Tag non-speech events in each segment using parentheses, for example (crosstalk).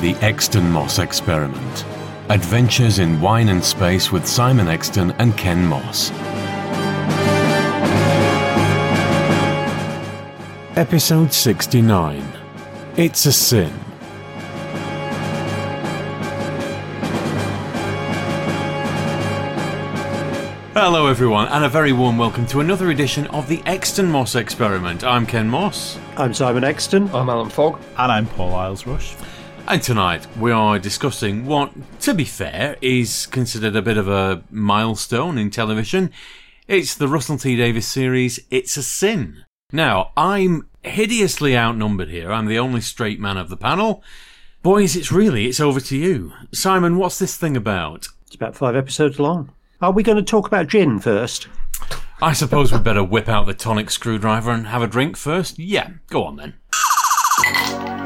The Exton Moss Experiment. Adventures in Wine and Space with Simon Exton and Ken Moss. Episode 69 It's a Sin. Hello, everyone, and a very warm welcome to another edition of the Exton Moss Experiment. I'm Ken Moss, I'm Simon Exton. I'm Alan Fogg. And I'm Paul Isles Rush. And tonight we are discussing what, to be fair, is considered a bit of a milestone in television. It's the Russell T Davies series, It's a Sin. Now, I'm hideously outnumbered here. I'm the only straight man of the panel. Boys, it's really, it's over to you. Simon, what's this thing about? It's about five episodes long. Are we going to talk about gin first? I suppose we'd better whip out the tonic screwdriver and have a drink first? Yeah, go on then.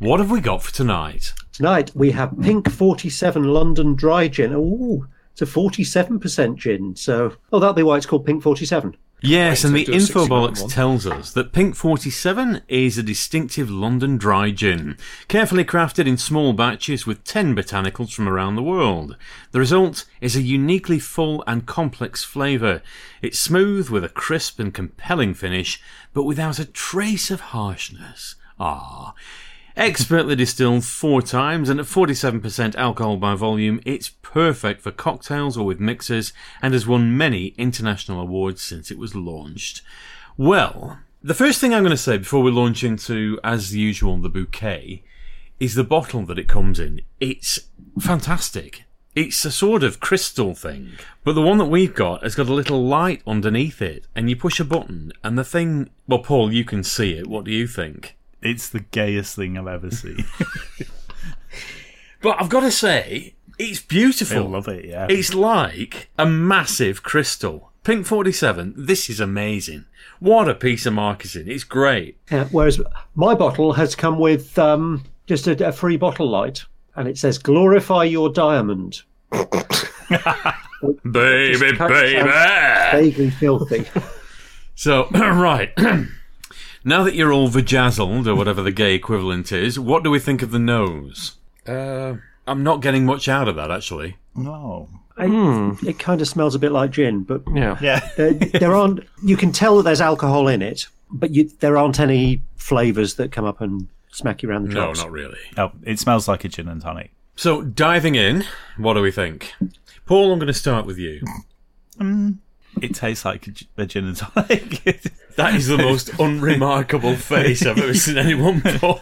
What have we got for tonight? Tonight we have Pink 47 London Dry Gin. Ooh, it's a 47% gin. So, oh, that'll be why it's called Pink 47. Yes, Wait and the till we do a 69 Infobollocks tells us that Pink 47 is a distinctive London dry gin, carefully crafted in small batches with 10 botanicals from around the world. The result is a uniquely full and complex flavour. It's smooth with a crisp and compelling finish, but without a trace of harshness. Ah. Expertly distilled four times and at 47% alcohol by volume, it's perfect for cocktails or with mixers and has won many international awards since it was launched. Well, the first thing I'm going to say before we launch into, as usual, the bouquet is the bottle that it comes in. It's fantastic. It's a sort of crystal thing, but the one that we've got has got a little light underneath it, and you push a button, and the thing. Well, Paul, you can see it. What do you think? It's the gayest thing I've ever seen. (laughs) But I've got to say, it's beautiful. I love it, yeah. It's like a massive crystal. Pink 47, this is amazing. What a piece of marketing. It's great. Uh, whereas my bottle has come with um, just a, a free bottle light, and it says "Glorify your diamond." (laughs) Baby, Kind of baby. Vaguely filthy. So, (clears throat) right. (clears throat) now that you're all vajazzled, or whatever the gay equivalent is, what do we think of the nose? Uh, I'm not getting much out of that, actually. no. I- It kind of smells a bit like gin, but Yeah. Yeah. (laughs) there, there aren't. You can tell that there's alcohol in it, but you, there aren't any flavours that come up and smack you around the No, chops. not really. Oh, it smells like a gin and tonic. So, diving in, what do we think? Paul, I'm going to start with you. It tastes like a, gin and tonic. (laughs) That is the most (laughs) unremarkable face I've ever seen anyone (laughs) pull.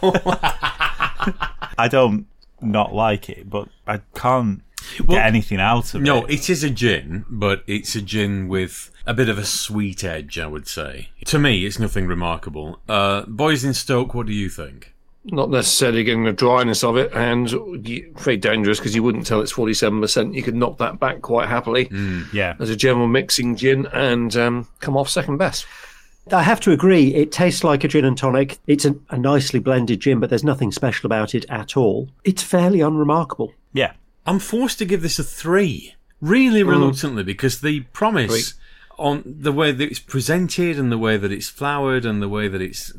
I don't not like it, but I can't Well, get anything out of No, it. No, it is a gin, but it's a gin with a bit of a sweet edge, I would say. To me, it's nothing remarkable. Uh, boys in Stoke, what do you think? Not necessarily getting the dryness of it, and very dangerous because you wouldn't tell it's 47%. You could knock that back quite happily Yeah. as a general mixing gin and um, come off second best. I have to agree, it tastes like a gin and tonic. It's a, a nicely blended gin, but there's nothing special about it at all. It's fairly unremarkable. Yeah. I'm forced to give this a three, really reluctantly, because the promise on the way that it's presented and the way that it's flowered and the way that it's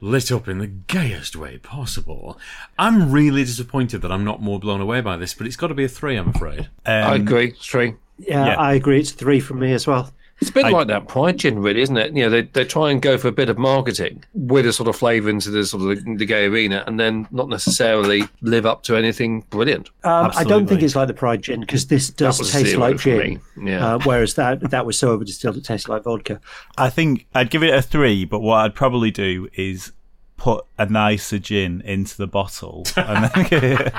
lit up in the gayest way possible. I'm really disappointed that I'm not more blown away by this, but it's got to be a three, I'm afraid. I Um, agree, three. Yeah, Yeah. I agree. It's three from me as well. It's a bit I- like that Pride gin, really, isn't it? You know, they, they try and go for a bit of marketing with a sort of flavour into the sort of the, the gay arena, and then not necessarily live up to anything brilliant. Um, I don't think it's like the Pride gin because this does taste like gin. Yeah. Uh, whereas that that was so over distilled it tasted like vodka. I think I'd give it a three, but what I'd probably do is put a nicer gin into the bottle and then,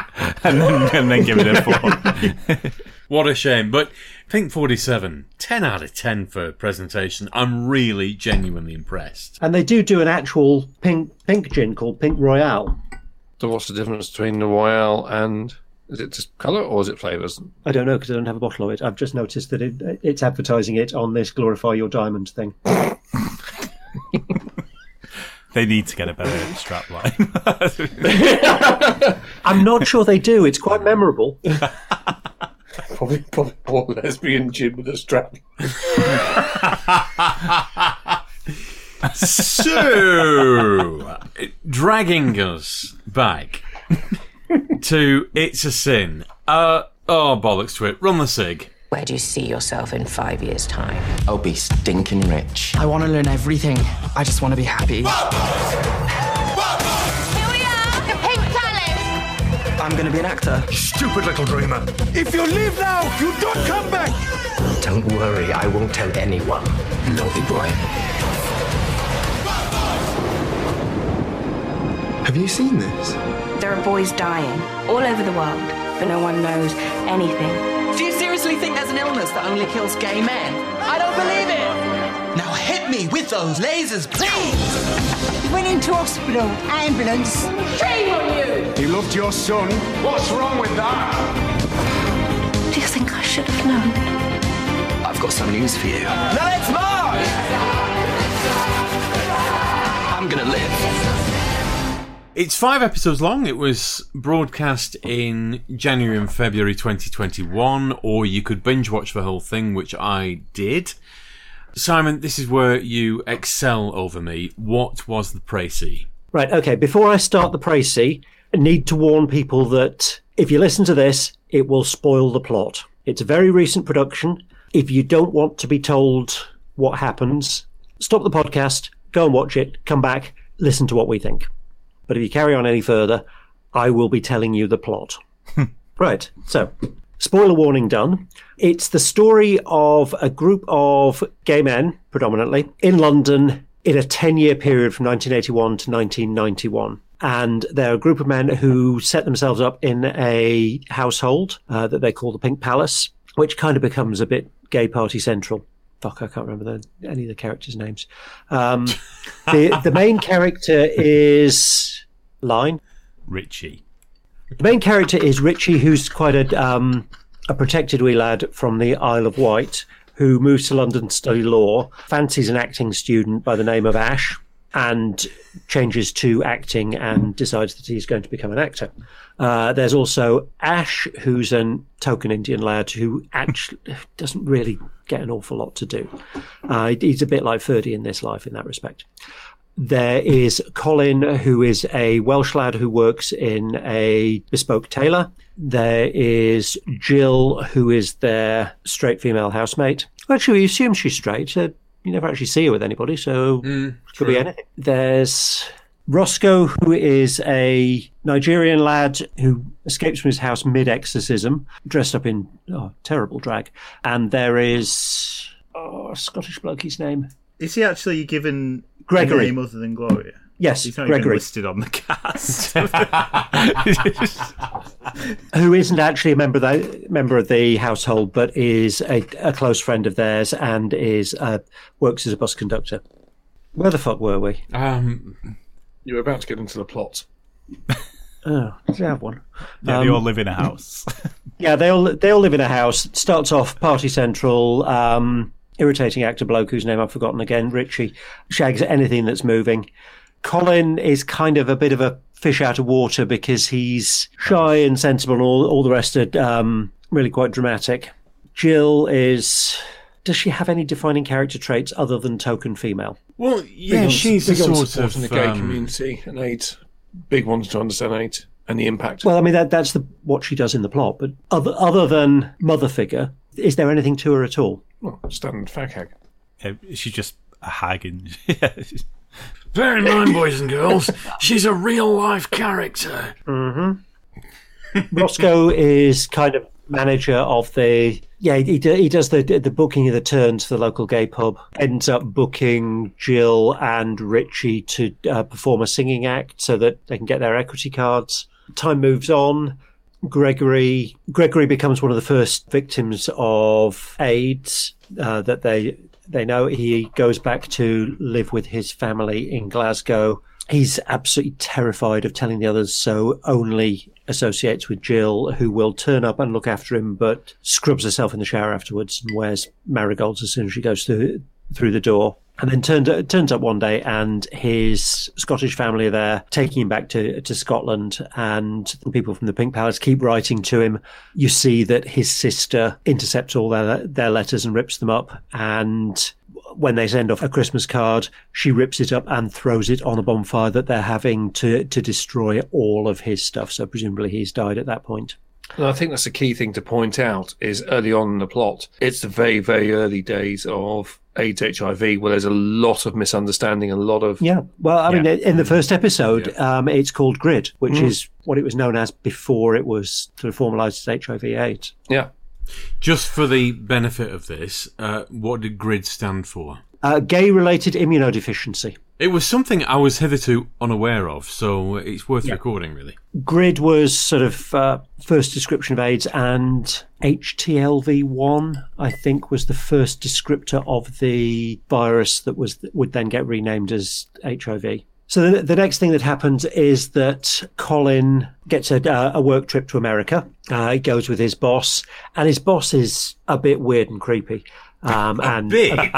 and (laughs) then, and then give it a four. (laughs) What a shame. But Pink 47, 10 out of 10 for presentation. I'm really genuinely impressed. And they do do an actual pink pink gin called Pink Royale. So what's the difference between the Royale and is it just colour or is it flavours? I don't know because I don't have a bottle of it. I've just noticed that it, it's advertising it on this glorify your diamond thing. (laughs) They need to get a better strap line. (laughs) I'm not sure they do. It's quite memorable. (laughs) (laughs) Probably, probably poor lesbian gin with a strap. (laughs) So, dragging us back to It's a Sin. Uh, oh, bollocks to it. Run the SIG. Where do you see yourself in five years' time? I'll be stinking rich. I want to learn everything. I just want to be happy. I'm going to be an actor. Stupid little dreamer. If you leave now, you don't come back. Don't worry, I won't tell anyone. Naughty boy. Have you seen this? There are boys dying all over the world, but no one knows anything. Do you seriously think there's an illness that only kills gay men? I don't believe it! Now hit me with those lasers, please. Went into hospital, ambulance. Shame on you! He loved your son. What's wrong with that? Do you think I should have known? I've got some news for you. Now let's march. I'm gonna live. It's five episodes long. It was broadcast in January and February 2021, or you could binge watch the whole thing, which I did. Simon, this is where you excel over me. What was the précis? Right, okay, before I start the précis, I need to warn people that if you listen to this, it will spoil the plot. It's a very recent production. If you don't want to be told what happens, stop the podcast, go and watch it, come back, listen to what we think. But if you carry on any further, I will be telling you the plot. (laughs) right, so spoiler warning done. It's the story of a group of gay men, predominantly, in London in a 10 year period from 1981 to 1991. And they're a group of men who set themselves up in a household uh, that they call the Pink Palace, which kind of becomes a bit gay party central. Fuck, I can't remember the, any of the characters' names. Um, (laughs) the, the main character is Line. Richie. The main character is Richie, who's quite a um, a protected wee lad from the Isle of Wight, who moves to London to study law, fancies an acting student by the name of Ash, and changes to acting and decides that he's going to become an actor. Uh, there's also Ash, who's a token Indian lad who actually (laughs) doesn't really get an awful lot to do. Uh, he's a bit like Ferdy in this life in that respect. There is Colin, who is a Welsh lad who works in a bespoke tailor. There is Jill, who is their straight female housemate. Actually, we assume she's straight. Uh, you never actually see her with anybody, so Mm, could be anything. There's Roscoe, who is a Nigerian lad who escapes from his house mid exorcism, dressed up in oh, terrible drag. And there is oh, a Scottish bloke, his name. Is he actually given Gregory. a name other than Gloria? Yes, He's not Gregory. even listed on the cast. (laughs) (laughs) who isn't actually a member of the member of the household, but is a, a close friend of theirs and is uh, works as a bus conductor. Where the fuck were we? Um, You were about to get into the plot. (laughs) Oh, did I have one? yeah, they Um, all live in a house. Yeah, they all they all live in a house. Starts off party central. Um, irritating actor bloke whose name I've forgotten again. Richie shags at anything that's moving. Colin is kind of a bit of a fish out of water because he's shy and sensible, and all all the rest are um, really quite dramatic. Jill is. Does she have any defining character traits other than token female? well, yeah, Big she's a big on sort supporting of. the gay um, community and AIDS. Big ones to understand AIDS and the impact. Well, I mean that that's the what she does in the plot. But other other than mother figure, is there anything to her at all? Well, standard fag hag. Yeah, She's just a hag and Bear in (laughs) mind, boys and girls, she's a real life character. Hmm. (laughs) Roscoe is kind of manager of the yeah he, he does the the booking of the turns for the local gay pub ends up booking Jill and Richie to uh, perform a singing act so that they can get their equity cards time moves on Gregory Gregory becomes one of the first victims of AIDS uh, that they they know he goes back to live with his family in Glasgow he's absolutely terrified of telling the others, so only associates with Jill, who will turn up and look after him, but scrubs herself in the shower afterwards and wears marigolds as soon as she goes through through the door. And then turns turns up one day, and his Scottish family are there, taking him back to to Scotland. And the people from the Pink Palace keep writing to him. You see that his sister intercepts all their their letters and rips them up, and when they send off a Christmas card, she rips it up and throws it on a bonfire that they're having to, to destroy all of his stuff. So presumably he's died at that point. And I think that's a key thing to point out is early on in the plot, it's the very, very early days of AIDS HIV where there's a lot of misunderstanding, a lot of. Yeah. Well, I yeah. mean, in the first episode, yeah. um, it's called GRID, which mm. is what it was known as before it was sort of formalized as HIV AIDS. Yeah. Just for the benefit of this, uh, what did GRID stand for? Uh, gay related immunodeficiency. It was something I was hitherto unaware of, so it's worth yeah. recording, really. GRID was sort of uh, first description of AIDS, and HTLV1, I think, was the first descriptor of the virus that was would then get renamed as HIV. So the, the next thing that happens is that Colin gets a, uh, a work trip to America. Uh, he goes with his boss, and his boss is a bit weird and creepy. Um, a and bit.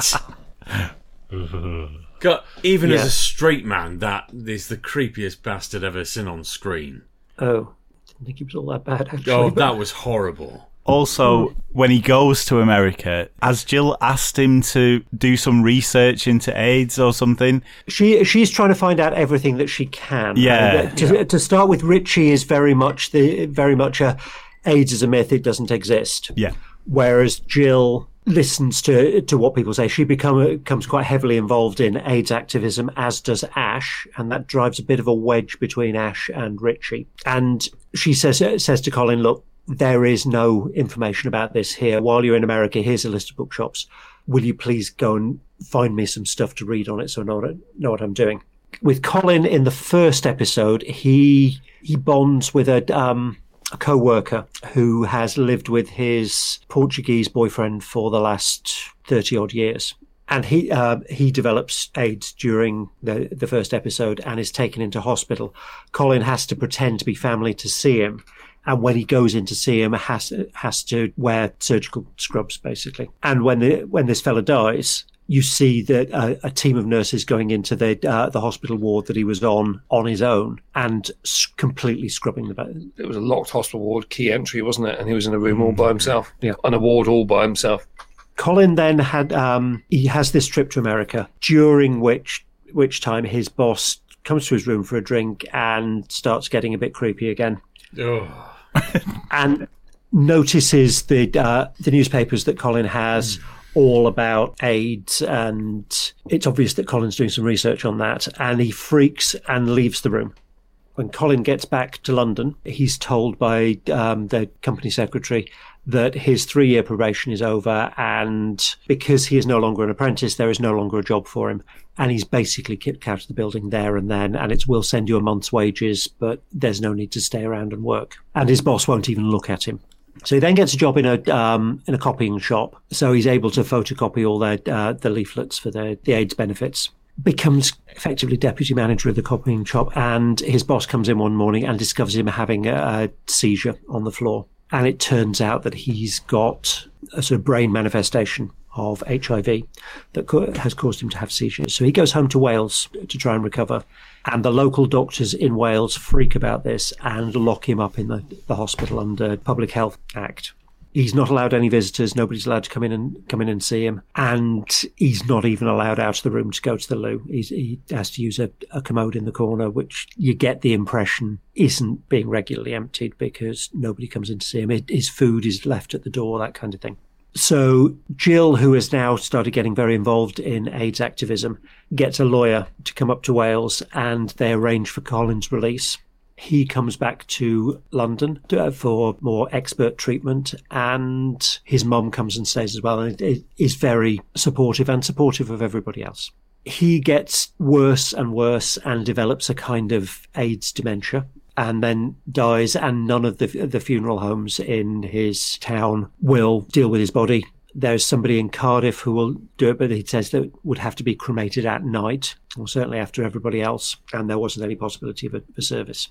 (laughs) (laughs) God, even yeah. as a straight man, that is the creepiest bastard ever seen on screen. Oh, didn't think he was all that bad. Actually, oh, that was horrible. Also, when he goes to America, has Jill asked him to do some research into AIDS or something? She she's trying to find out everything that she can. Yeah. Uh, to, to start with, Richie is very much the very much a AIDS is a myth; it doesn't exist. Yeah. Whereas Jill listens to to what people say. She become, becomes quite heavily involved in AIDS activism, as does Ash, and that drives a bit of a wedge between Ash and Richie. And she says says to Colin, "Look, there is no information about this here. While you're in America, here's a list of bookshops. Will you please go and find me some stuff to read on it so I know what, know what I'm doing?" With Colin in the first episode, he he bonds with a um, a co-worker who has lived with his Portuguese boyfriend for the last 30 odd years. And he uh, he develops AIDS during the, the first episode and is taken into hospital. Colin has to pretend to be family to see him, and when he goes in to see him, has has to wear surgical scrubs basically. And when the when this fella dies, you see that a, a, team of nurses going into the uh, the hospital ward that he was on on his own and s- completely scrubbing the bed. It was a locked hospital ward, key entry, wasn't it? And he was in a room all by himself, yeah, on a ward all by himself. Colin then had um, he has this trip to America during which which time his boss comes to his room for a drink and starts getting a bit creepy again. Oh. (laughs) and notices the uh, the newspapers that Colin has. Mm all about AIDS, and it's obvious that Colin's doing some research on that, and he freaks and leaves the room. When Colin gets back to London, he's told by um, the company secretary that his three year probation is over, and because he is no longer an apprentice, there is no longer a job for him. And he's basically kicked out of the building there and then, and it's we'll send you a month's wages, but there's no need to stay around and work. And his boss won't even look at him. So he then gets a job in a um, in a copying shop. So he's able to photocopy all their uh, the leaflets for the the AIDS benefits. Becomes effectively deputy manager of the copying shop, and his boss comes in one morning and discovers him having a, a seizure on the floor. And it turns out that he's got a sort of brain manifestation of HIV that has caused him to have seizures. So he goes home to Wales to try and recover. And the local doctors in Wales freak about this and lock him up in the, the hospital under Public Health Act. He's not allowed any visitors. Nobody's allowed to come in and come in and see him, and he's not even allowed out of the room to go to the loo. He's, he has to use a, a commode in the corner, which you get the impression isn't being regularly emptied because nobody comes in to see him. His food is left at the door, that kind of thing. So Jill, who has now started getting very involved in AIDS activism, gets a lawyer to come up to Wales and they arrange for Colin's release. He comes back to London for more expert treatment, and his mum comes and stays as well, and is very supportive and supportive of everybody else. He gets worse and worse and develops a kind of AIDS dementia and then dies, and none of the the funeral homes in his town will deal with his body. There's somebody in Cardiff who will do it, but he says that would have to be cremated at night, or certainly after everybody else, and there wasn't any possibility of a, a service.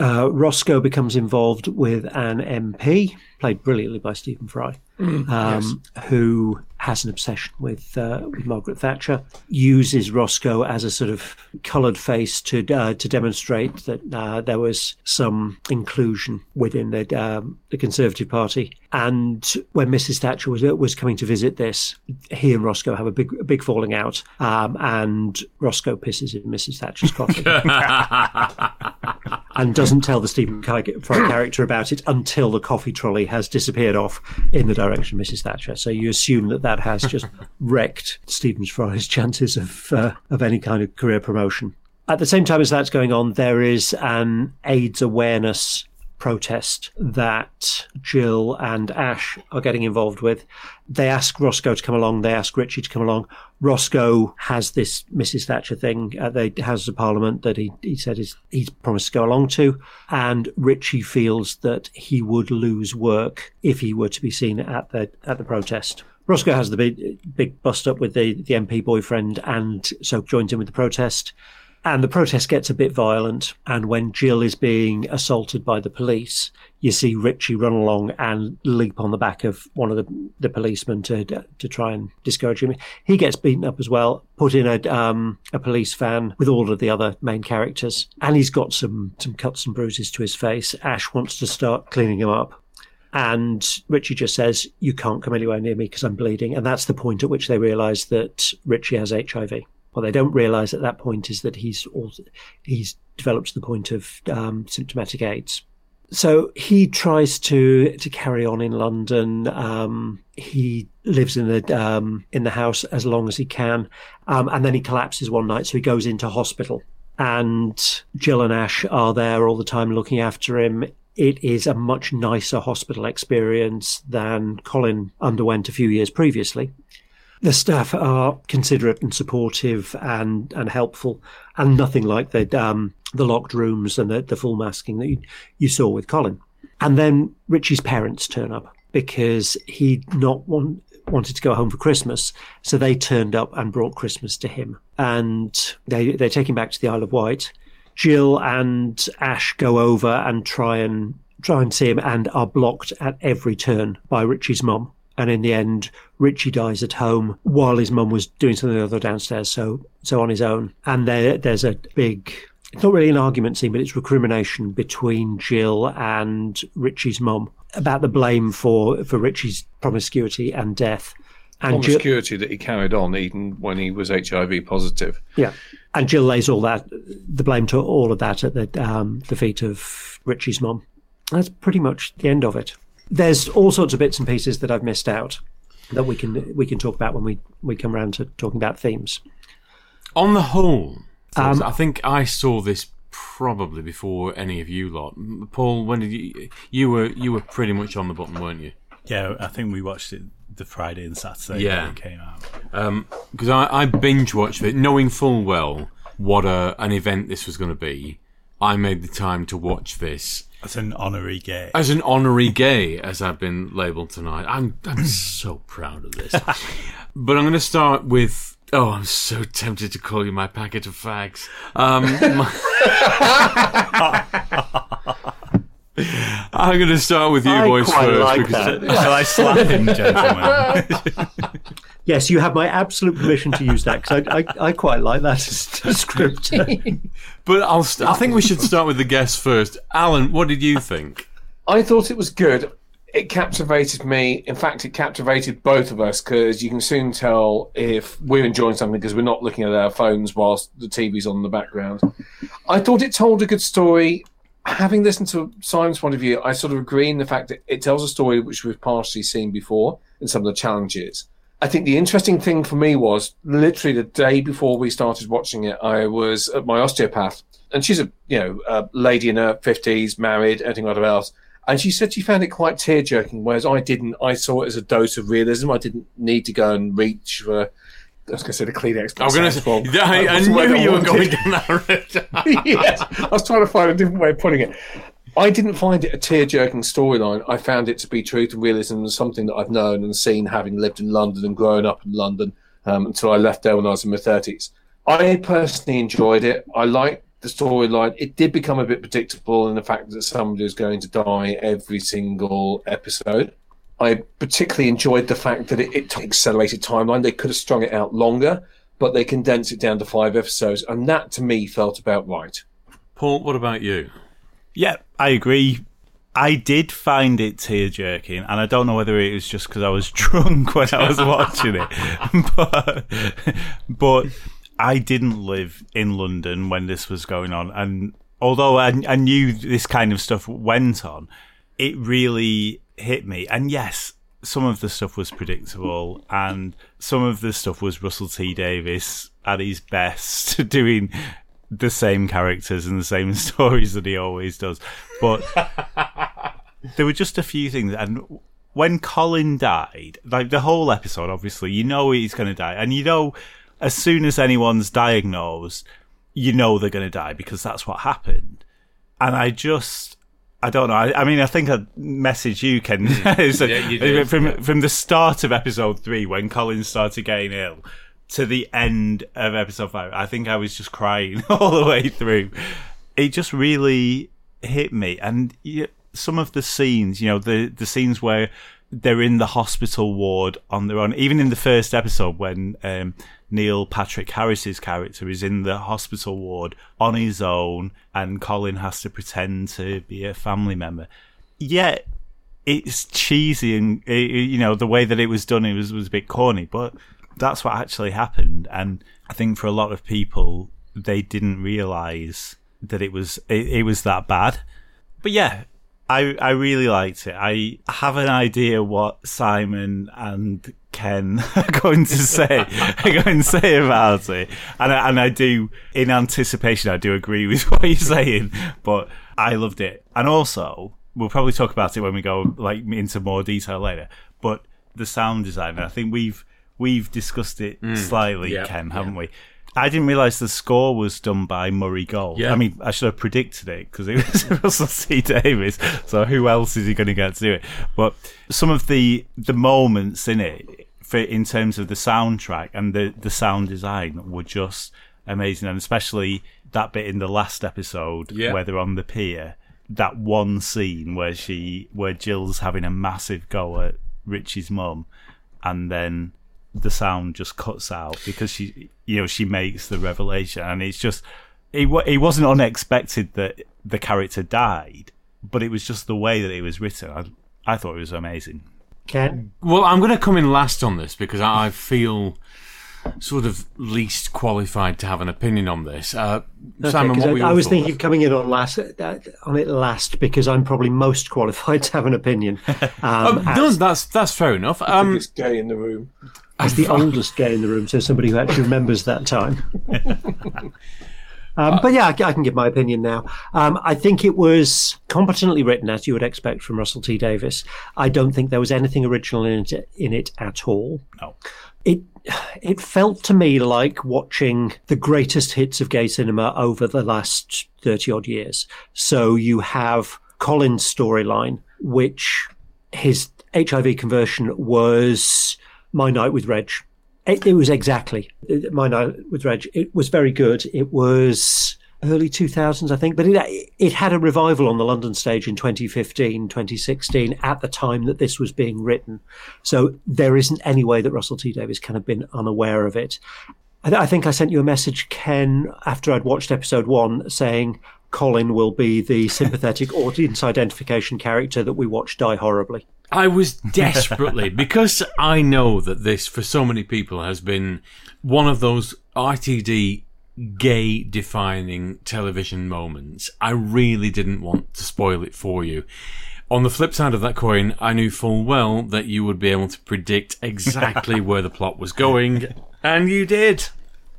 Uh, Roscoe becomes involved with an MP, played brilliantly by Stephen Fry, mm, um, yes. who has an obsession with, uh, with Margaret Thatcher, uses Roscoe as a sort of coloured face to uh, to demonstrate that uh, there was some inclusion within the um, the Conservative Party. And when Mrs. Thatcher was was coming to visit this, he and Roscoe have a big a big falling out, um, and Roscoe pisses in Mrs. Thatcher's coffee. (laughs) and doesn't tell the Stephen Fry character about it until the coffee trolley has disappeared off in the direction of Mrs. Thatcher. So you assume that that has just (laughs) wrecked Stephen Fry's chances of uh, of any kind of career promotion. At the same time as that's going on, there is an AIDS awareness protest that Jill and Ash are getting involved with. They ask Roscoe to come along. They ask Richie to come along. Roscoe has this Mrs. Thatcher thing at the House of Parliament that he, he said is, he's promised to go along to. And Richie feels that he would lose work if he were to be seen at the, at the protest. Roscoe has the big, big bust up with the, the MP boyfriend and so joins in with the protest. And the protest gets a bit violent. And when Jill is being assaulted by the police, you see Richie run along and leap on the back of one of the, the policemen to to try and discourage him. He gets beaten up as well, put in a um, a police van with all of the other main characters, and he's got some some cuts and bruises to his face. Ash wants to start cleaning him up. And Richie just says, You can't come anywhere near me because I'm bleeding. And that's the point at which they realise that Richie has HIV what they don't realise at that point is that he's he's developed to the point of um, symptomatic AIDS. So he tries to to carry on in London. Um, he lives in the um, in the house as long as he can, um, and then he collapses one night. So he goes into hospital, and Jill and Ash are there all the time looking after him. It is a much nicer hospital experience than Colin underwent a few years previously. The staff are considerate and supportive and, and helpful, and nothing like the um, the locked rooms and the, the full masking that you, you saw with Colin. And then Richie's parents turn up because he not want, wanted to go home for Christmas, so they turned up and brought Christmas to him, and they they take him back to the Isle of Wight. Jill and Ash go over and try and try and see him, and are blocked at every turn by Richie's mum and in the end, Richie dies at home while his mum was doing something other downstairs, so so on his own. And there, there's a big. It's not really an argument scene, but it's recrimination between Jill and Richie's mum about the blame for for Richie's promiscuity and death. And promiscuity Jill, that he carried on even when he was HIV positive. Yeah, and Jill lays all that the blame to all of that at the um, the feet of Richie's mom. That's pretty much the end of it there's all sorts of bits and pieces that I've missed out that we can we can talk about when we we come around to talking about themes. On the whole, um, I think I saw this probably before any of you lot. Paul, when did you you were you were pretty much on the button, weren't you? Yeah, I think we watched it the Friday and Saturday yeah. it came out. Because um, I, I binge watched it, knowing full well what a, an event this was going to be. I made the time to watch this as an honorary gay. As an honorary gay, as I've been labelled tonight. I'm I'm so proud of this. (laughs) but I'm going to start with. Oh, I'm so tempted to call you my packet of fags. Um, my, (laughs) (laughs) I'm going to start with you I boys first. Like because, (laughs) Shall I slap him, gentlemen? (laughs) yes, you have my absolute permission to use that because I, I, I, quite like that (laughs) script. but I'll st- I think we should start with the guests first. Alan, what did you think? I thought it was good. It captivated me. In fact, it captivated both of us because you can soon tell if we're enjoying something because we're not looking at our phones whilst the TV's on in the background. I thought it told a good story having listened to Simon's point of view, I sort of agree in the fact that it tells a story which we've partially seen before in some of the challenges. I think the interesting thing for me was literally the day before we started watching it, I was at my osteopath, and she's a you know a lady in her fifties, married, anything like else. And she said she found it quite tear jerking, whereas I didn't. I saw it as a dose of realism. I didn't need to go and reach for I was going to say the Kleenex. I was going to say, I, I knew you were going down that (laughs) yes, I was trying to find a different way of putting it. I didn't find it a tear-jerking storyline. I found it to be truth and realism and something that I've known and seen, having lived in London and grown up in London um, until I left there when I was in my thirties. I personally enjoyed it. I liked the storyline. It did become a bit predictable in the fact that somebody was going to die every single episode. I particularly enjoyed the fact that it, it took accelerated timeline. They could have strung it out longer, but they condensed it down to five episodes, and that to me felt about right. Paul, what about you? Yeah, I agree. I did find it tear jerking, and I don't know whether it was just because I was (laughs) drunk when I was watching it, (laughs) but, but I didn't live in London when this was going on, and although I, I knew this kind of stuff went on, it really hit me. And yes, some of the stuff was predictable, and some of the stuff was Russell T Davies at his best, (laughs) doing the same characters and the same (laughs) stories that he always does. But (laughs) there were just a few things, and when Colin died, like the whole episode, obviously, you know he's going to die, and you know as soon as anyone's diagnosed, you know they're going to die because that's what happened. And I just, I don't know. I, I mean, I think I message you, Ken, so, (laughs) yeah, you from yeah. from the start of episode three when Colin started getting ill to the end of episode five. I think I was just crying (laughs) all the way through. It just really hit me, and you, some of the scenes, you know, the the scenes where they're in the hospital ward on their own. Even in the first episode, when um, Neil Patrick Harris's character is in the hospital ward on his own, and Colin has to pretend to be a family member. Yet it's cheesy, and it, you know the way that it was done, it was was a bit corny, but that's what actually happened. And I think for a lot of people, they didn't realize that it was it, it was that bad. But yeah, I I really liked it. I have an idea what Simon and Ken are (laughs) going to say are (laughs) going to say about it, and I, and I do in anticipation. I do agree with (laughs) what you're saying, but I loved it, and also we'll probably talk about it when we go like into more detail later. But the sound design, I think we've we've discussed it mm, slightly, yeah, Ken, haven't yeah. we? I didn't realize the score was done by Murray Gold. Yeah. I mean, I should have predicted it because it was (laughs) Russell T Davies. So who else is he going to get to do it? But some of the the moments in it, for in terms of the soundtrack and the the sound design, were just amazing, and especially that bit in the last episode yeah. where they're on the pier. That one scene where she, where Jill's having a massive go at Richie's mum, and then the sound just cuts out because she, you know, she makes the revelation, and it's just it. It wasn't unexpected that the character died, but it was just the way that it was written. I, I thought it was amazing. Ken, well, I'm going to come in last on this because I feel sort of least qualified to have an opinion on this. Uh, okay, Simon, what I, I was thoughts? thinking of coming in on last uh, on it last because I'm probably most qualified (laughs) to have an opinion. (laughs) Um, oh, no, that's that's fair enough. Um, biggest gay in the room. As the oldest gay in the room, so somebody who actually remembers that time. Um, but yeah, I, I, can give my opinion now. Um, I think it was competently written, as you would expect from Russell T Davies. I don't think there was anything original in it, in it at all. No. It it felt to me like watching the greatest hits of gay cinema over the last thirty odd years. So you have Colin's storyline, which his HIV conversion was my Night with Reg. It, it, was exactly My Night with Reg. It was very good. It was early 2000s, I think, but it, it had a revival on the London stage in 2015, 2016, at the time that this was being written. So there isn't any way that Russell T Davies can have been unaware of it. I, I think I sent you a message, Ken, after I'd watched episode one, saying Colin will be the sympathetic (laughs) audience identification character that we watch die horribly. I was desperately (laughs) because I know that this for so many people has been one of those RTD gay defining television moments. I really didn't want to spoil it for you. On the flip side of that coin, I knew full well that you would be able to predict exactly (laughs) where the plot was going, and you did.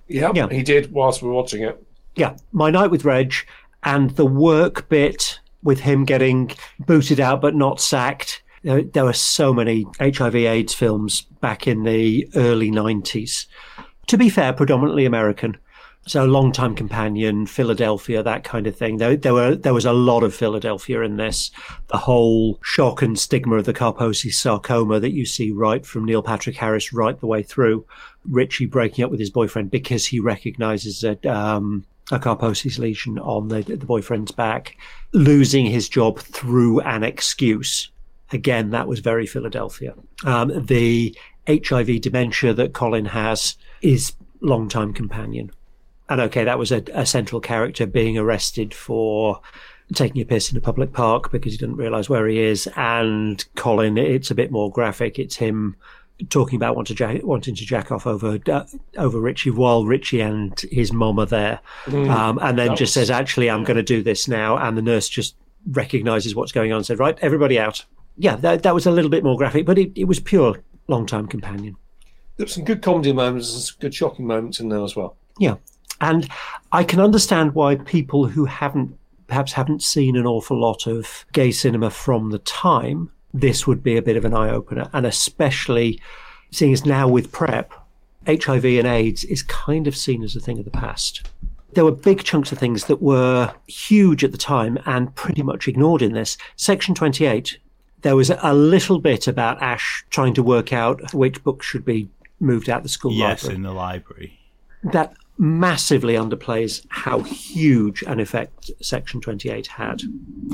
Yep, yeah, he did whilst we were watching it. Yeah, my night with Reg and the work bit with him getting booted out but not sacked there, there were so many HIV AIDS films back in the early 90s. To be fair, predominantly American. So Longtime Companion, Philadelphia, that kind of thing. There, there were there was a lot of Philadelphia in this. The whole shock and stigma of the Kaposi sarcoma that you see right from Neil Patrick Harris right the way through. Richie breaking up with his boyfriend because he recognizes that um, a Kaposi's lesion on the, the boyfriend's back, losing his job through an excuse Again, that was very Philadelphia. Um, the HIV dementia that Colin has is long-time companion. And okay, that was a, a central character being arrested for taking a piss in a public park because he didn't realize where he is. And Colin, it's a bit more graphic. It's him talking about wanting to jack, wanting to jack off over uh, over Richie while Richie and his mom are there, mm, um, and then just was, says, "Actually, I'm going to do this now." And the nurse just recognizes what's going on and said, "Right, everybody out." Yeah, that, that was a little bit more graphic, but it, it was pure long time companion. There's some good comedy moments and some good shocking moments in there as well. Yeah, and I can understand why people who haven't perhaps haven't seen an awful lot of gay cinema from the time this would be a bit of an eye opener. And especially seeing as now with PrEP, HIV and AIDS is kind of seen as a thing of the past. There were big chunks of things that were huge at the time and pretty much ignored in this. Section 28, there was a little bit about Ash trying to work out which books should be moved out of the school yes, library. in the library. That massively underplays how huge an effect Section 28 had.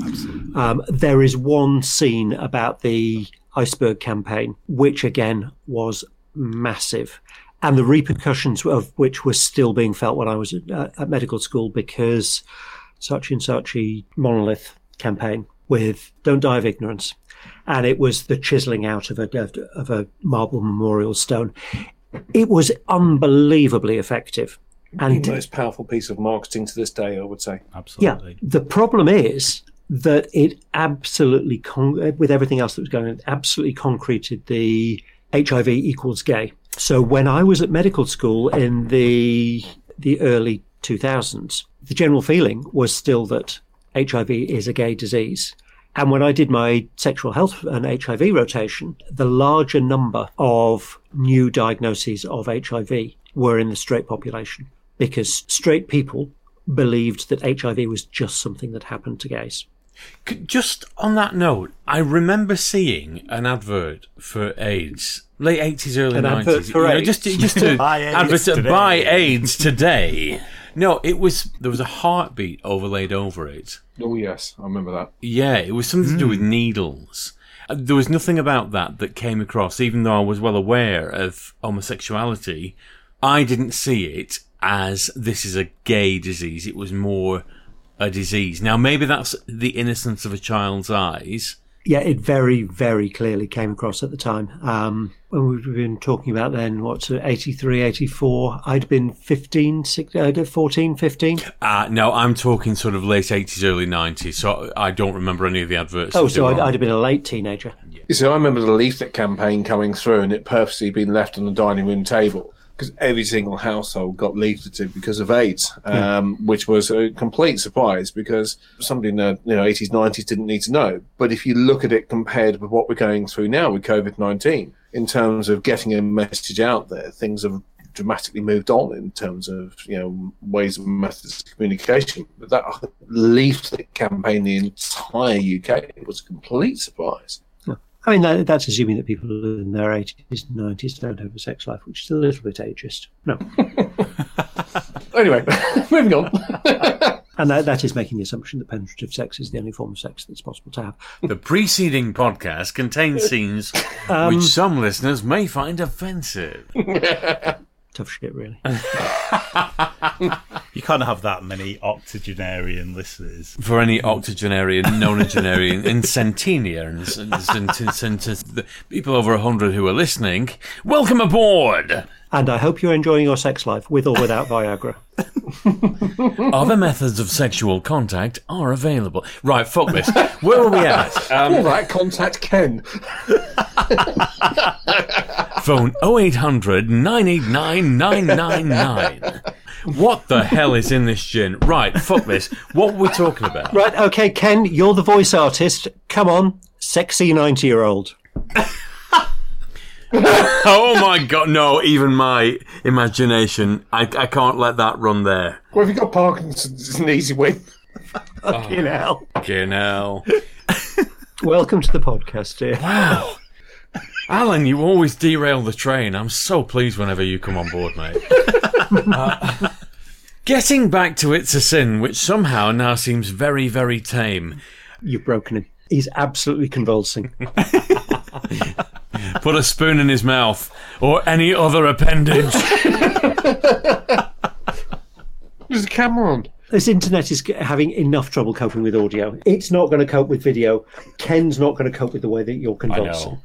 Absolutely. Um, there is one scene about the iceberg campaign, which again was massive. And the repercussions of which were still being felt when I was at, uh, at medical school because such and such a monolith campaign with Don't Die of Ignorance. And it was the chiseling out of a, of a marble memorial stone. It was unbelievably effective and the most powerful piece of marketing to this day, I would say. Absolutely. Yeah. The problem is that it absolutely, con- with everything else that was going on, absolutely concreted the HIV equals gay. So when I was at medical school in the the early 2000s, the general feeling was still that HIV is a gay disease. And when I did my sexual health and HIV rotation, the larger number of new diagnoses of HIV were in the straight population because straight people believed that HIV was just something that happened to gays. Just on that note, I remember seeing an advert for AIDS, late eighties, early nineties. You know, just just to (laughs) advert buy AIDS today. No, it was there was a heartbeat overlaid over it. Oh yes, I remember that. Yeah, it was something mm. to do with hmm. needles. Uh, there was nothing about that that came across, even though I was well aware of homosexuality. I didn't see it as this is a gay disease. It was more a disease. Now, maybe that's the innocence of a child's eyes. Yeah, it very, very clearly came across at the time. Um, when we've been talking about then, what's it, 83, 84, I'd been 15, 16, uh, 14, 15. Uh, no, I'm talking sort of late 80s, early 90s, so I don't remember any of the adverts. Oh, so I'd, I'd, have been a late teenager. You see, I remember the leaflet campaign coming through and it purposely being left on the dining room table because every single household got leafleted because of AIDS, um, which was a complete surprise because somebody in the you know 80s, 90s didn't need to know. But if you look at it compared with what we're going through now with COVID 19, in terms of getting a message out there, things have dramatically moved on in terms of you know ways and methods of communication. But that leaflet campaign, the entire UK, was a complete surprise. I mean, that, that's assuming that people in their 80s and 90s don't have a sex life, which is a little bit ageist. No. (laughs) anyway, (laughs) moving on. (laughs) and that, that is making the assumption that penetrative sex is the only form of sex that's possible to have. The preceding podcast contains scenes um, which some listeners may find offensive tough shit, really. (laughs) you can't have that many octogenarian listeners. For any octogenarian, nonagenarian, and centenarians, and, and, people over 100 who are listening, welcome aboard! And I hope you're enjoying your sex life with or without Viagra. (laughs) Other methods of sexual contact are available. Right, fuck this. Where are we at? (laughs) Um, All right, contact Ken. (laughs) Phone 0800 989 999. What the hell is in this gin? Right, fuck this. What were we talking about? Right, okay, Ken, you're the voice artist. Come on, sexy 90 year old. (laughs) oh my god, no, even my imagination, I, I can't let that run there. Well, if you've got Parkinson's, it's an easy win. (laughs) Fucking oh, hell. Fucking hell. (laughs) Welcome to the podcast, dear. Wow. Alan, you always derail the train. I'm so pleased whenever you come on board, mate. uh, getting back to It's a Sin, which somehow now seems very, very tame. You've broken him. He's absolutely convulsing. Put a spoon in his mouth or any other appendage. There's a camera on. This internet is having enough trouble coping with audio. It's not going to cope with video. Ken's not going to cope with the way that you're convulsing.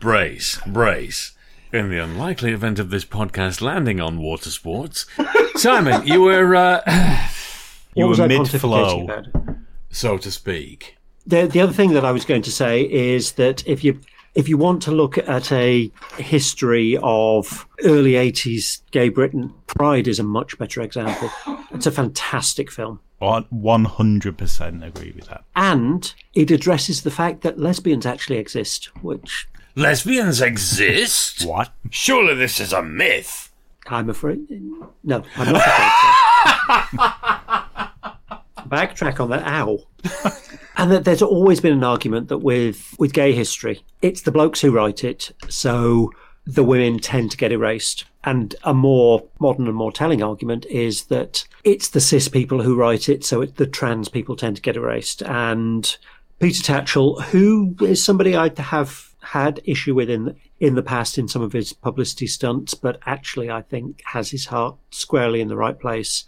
brace, brace. In the unlikely event of this podcast landing on water sports, Simon, you were uh, (sighs) you were mid pontificating flow. so to speak. The the other thing that I was going to say is that if you if you want to look at a history of early 80s gay Britain, Pride is a much better example. It's a fantastic film. One hundred percent agree with that. And it addresses the fact that lesbians actually exist, which Lesbians exist? What? Surely this is a myth. I'm afraid. No, I'm not afraid. (laughs) Backtrack on that. Ow. (laughs) and that there's always been an argument that with with gay history, it's the blokes who write it, so the women tend to get erased. And a more modern and more telling argument is that it's the cis people who write it, so the trans people tend to get erased. And Peter Tatchell, who is somebody I have had issue with in in the past in some of his publicity stunts, but actually I think has his heart squarely in the right place,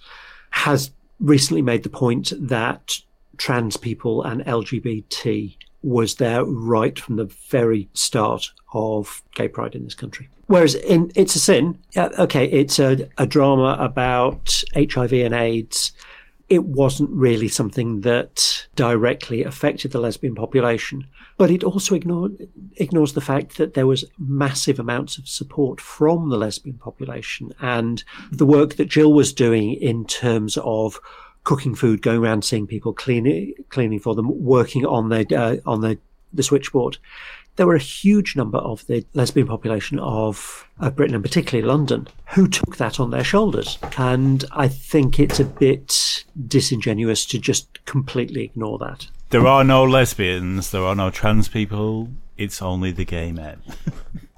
has recently made the point that trans people and LGBT was there right from the very start of gay pride in this country. Whereas in It's a Sin, okay, it's a, a drama about HIV and AIDS. It wasn't really something that directly affected the lesbian population, but it also ignores the fact that there was massive amounts of support from the lesbian population and the work that Jill was doing in terms of cooking food, going around seeing people cleaning, cleaning for them, working on their uh, on the the switchboard. There were a huge number of the lesbian population of, of Britain and particularly London who took that on their shoulders. And I think it's a bit disingenuous to just completely ignore that. There are no lesbians. There are no trans people. It's only the gay men. (laughs)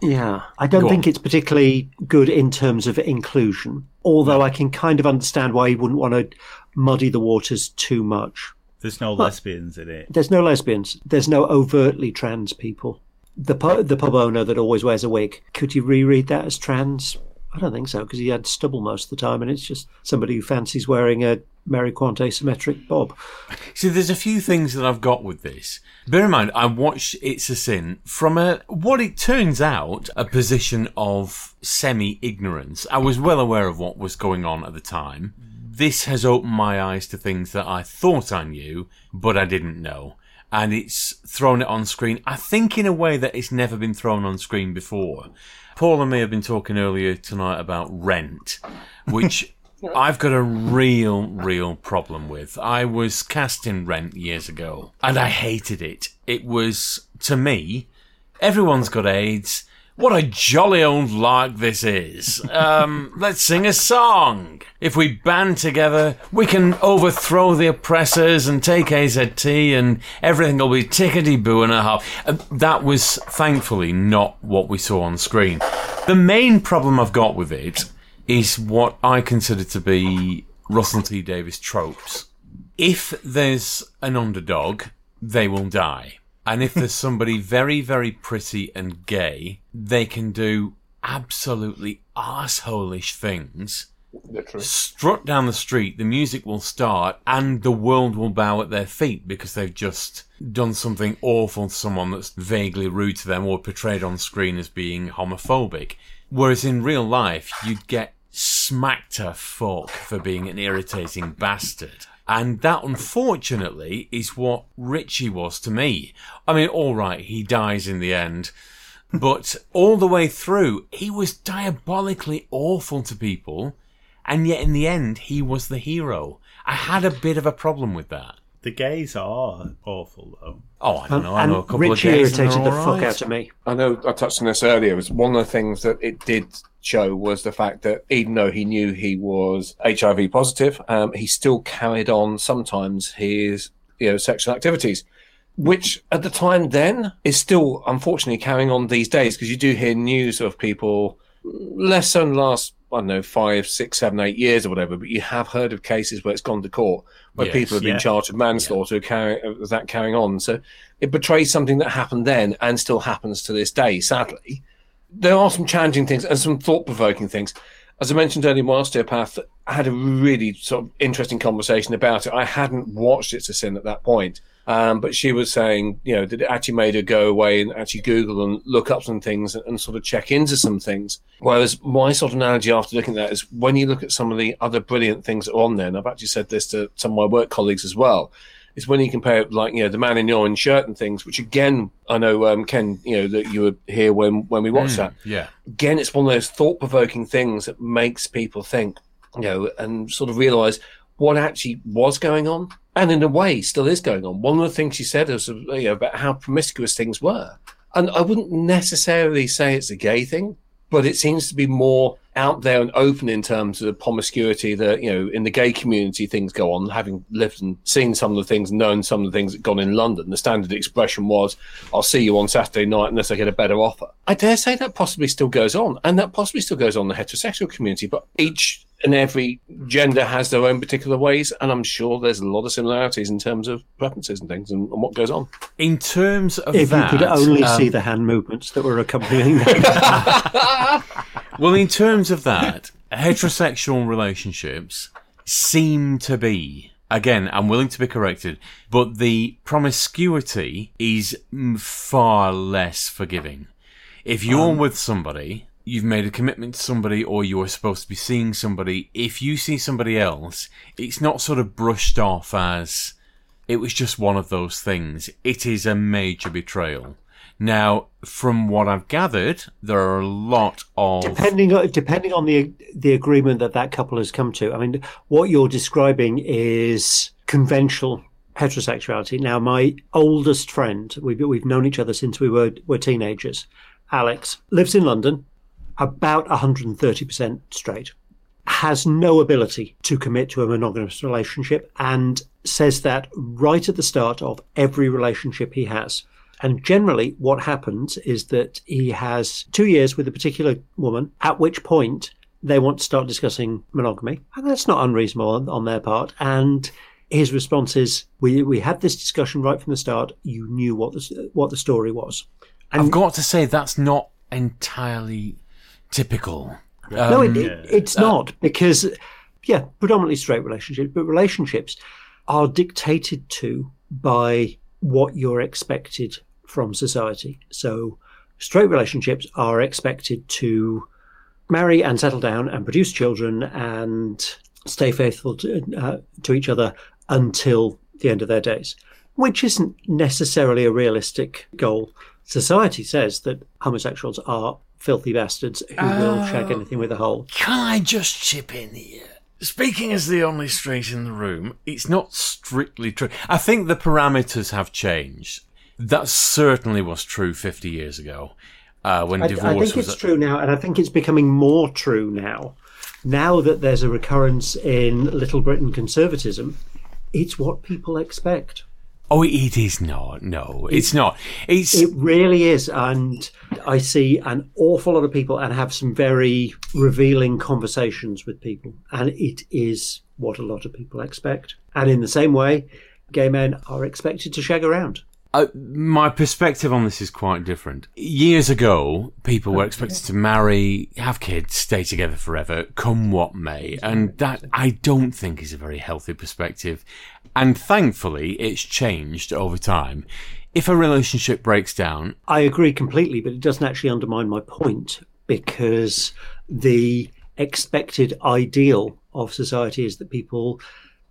Yeah, I don't Go think on. it's particularly good in terms of inclusion. Although I can kind of understand why you wouldn't want to muddy the waters too much. There's no lesbians in it. There's no lesbians. There's no overtly trans people. The pub, the pub owner that always wears a wig. Could you reread that as trans? I don't think so because he had stubble most of the time, and it's just somebody who fancies wearing a Mary Quant asymmetric bob. See, there's a few things that I've got with this. Bear in mind, I watched It's a Sin from a what it turns out a position of semi-ignorance. I was well aware of what was going on at the time. This has opened my eyes to things that I thought I knew, but I didn't know. And it's thrown it on screen, I think in a way that it's never been thrown on screen before. Paul and me have been talking earlier tonight about Rent, which (laughs) I've got a real, real problem with. I was cast in Rent years ago, and I hated it. It was, to me, everyone's got AIDS. What a jolly old lark this is. Um, let's sing a song. If we band together, we can overthrow the oppressors and take AZT and everything will be tickety boo and a half. Uh, that was thankfully not what we saw on screen. The main problem I've got with it is what I consider to be Russell T Davies tropes. If there's an underdog, they will die. And if there's somebody very, very pretty and gay, they can do absolutely arseholish things. Literally. Strut down the street, the music will start, and the world will bow at their feet because they've just done something awful to someone that's vaguely rude to them or portrayed on screen as being homophobic. Whereas in real life, you'd get smacked to fuck for being an irritating bastard. And that, unfortunately, is what Richie was to me. I mean, alright, he dies in the end. But (laughs) all the way through, he was diabolically awful to people. And yet, in the end, he was the hero. I had a bit of a problem with that. The gays are awful, though. Oh, I don't know. I and know a couple Richie of gays and irritated the all fuck out of me. I know I touched on this earlier. It was one of the things that it did show was the fact that even though he knew he was HIV positive, um, he still carried on sometimes his you know sexual activities, which at the time then is still unfortunately carrying on these days because you do hear news of people less the last I don't know, five, six, seven, eight years or whatever, but you have heard of cases where it's gone to court where Yes, people have been yeah. charged with manslaughter, carry, of that carrying on. So it betrays something that happened then and still happens to this day, sadly. There are some challenging things and some thought provoking things. As I mentioned earlier, my osteopath had a really sort of interesting conversation about it. I hadn't watched It's a Sin at that point. Um, but she was saying, you know, that it actually made her go away and actually Google and look up some things and, and sort of check into some things. Whereas my sort of analogy after looking at that is when you look at some of the other brilliant things that are on there, and I've actually said this to some of my work colleagues as well, is when you compare it, like, you know, the man in the orange shirt and things, which again, I know, um, Ken, you know, that you were here when, when we watched Mm, that Yeah. again, it's one of those thought provoking things that makes people think, you know, and sort of realize what actually was going on. And in a way, still is going on. One of the things she said was you know, about how promiscuous things were. And I wouldn't necessarily say it's a gay thing, but it seems to be more out there and open in terms of the promiscuity that, you know, in the gay community, things go on. Having lived and seen some of the things, known some of the things that gone in London, the standard expression was, I'll see you on Saturday night unless I get a better offer. I dare say that possibly still goes on. And that possibly still goes on in the heterosexual community, but each and every gender has their own particular ways. And I'm sure there's a lot of similarities in terms of preferences and things and, and what goes on. In terms of If that, you could only um, see the hand movements that were accompanying that. (laughs) Well, in terms of that, heterosexual relationships seem to be, again, I'm willing to be corrected, but the promiscuity is mm, far less forgiving. If you're Um, with somebody, you've made a commitment to somebody, or you're supposed to be seeing somebody, if you see somebody else, it's not sort of brushed off as it was just one of those things. It is a major betrayal. Now, from what I've gathered, there are a lot of depending on, depending on the the agreement that that couple has come to. I mean, what you're describing is conventional heterosexuality. Now, my oldest friend, we've we've known each other since we were were teenagers. Alex lives in London, about 130% straight, has no ability to commit to a monogamous relationship, and says that right at the start of every relationship he has. And generally, what happens is that he has two years with a particular woman, at which point they want to start discussing monogamy. And that's not unreasonable on, on their part. And his response is, we, we had this discussion right from the start. You knew what the, what the story was. And I've got to say that's not entirely typical. no, it, Um, it, it's not because, yeah, predominantly straight relationships, but relationships are dictated to by what you're expected from society. So, straight relationships are expected to marry and settle down and produce children and stay faithful to, uh, to each other until the end of their days, which isn't necessarily a realistic goal. Society says that homosexuals are filthy bastards who will shag anything with a hole. Can I just chip in here? Speaking as the only straight in the room, it's not strictly true. I think the parameters have changed. That certainly was true 50 years ago uh, when I, divorce I think was. it's true now, and I think it's becoming more true now. Now that there's a recurrence in Little Britain conservatism, it's what people expect. Oh, it is not. No, it's not. It's It really is, and I see an awful lot of people and have some very revealing conversations with people, and it is what a lot of people expect. And in the same way, gay men are expected to shag around. Uh, my perspective on this is quite different. Years ago, people were expected to marry, have kids, stay together forever, come what may. And that I don't think is a very healthy perspective. And thankfully, it's changed over time. If a relationship breaks down, I agree completely, but it doesn't actually undermine my point because the expected ideal of society is that people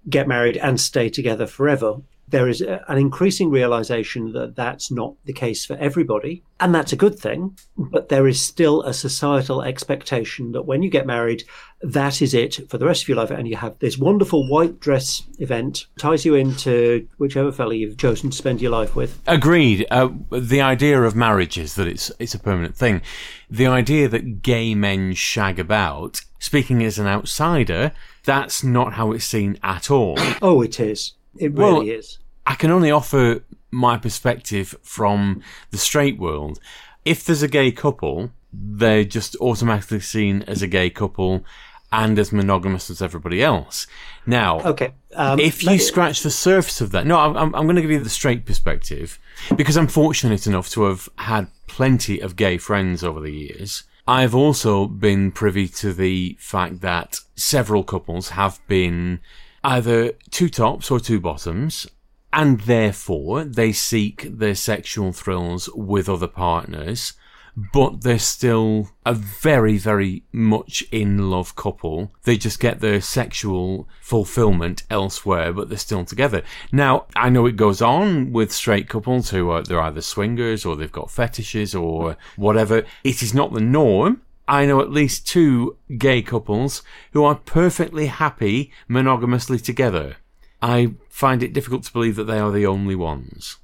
get married and stay together forever. There is a- an increasing realization that that's not the case for everybody, and that's a good thing. But there is still a societal expectation that when you get married, that is it for the rest of your life, and you have this wonderful white dress event ties you into whichever fella you've chosen to spend your life with. Agreed. Uh, the idea of marriage is that it's it's a permanent thing. The idea that gay men shag about, speaking as an outsider, that's not how it's seen at all. Oh, it is. It Well, really is. I can only offer my perspective from the straight world. If there's a gay couple, they're just automatically seen as a gay couple and as monogamous as everybody else. Now, okay, um, if you scratch the surface of that, no, I'm, I'm going to give you the straight perspective because I'm fortunate enough to have had plenty of gay friends over the years. I've also been privy to the fact that several couples have been either two tops or two bottoms, and therefore they seek their sexual thrills with other partners but they're still a very, very much in love couple. They just get their sexual fulfillment elsewhere, but they're still together. Now, I know it goes on with straight couples who are, they're either swingers or they've got fetishes or whatever. It is not the norm. I know at least two gay couples who are perfectly happy monogamously together. I find it difficult to believe that they are the only ones.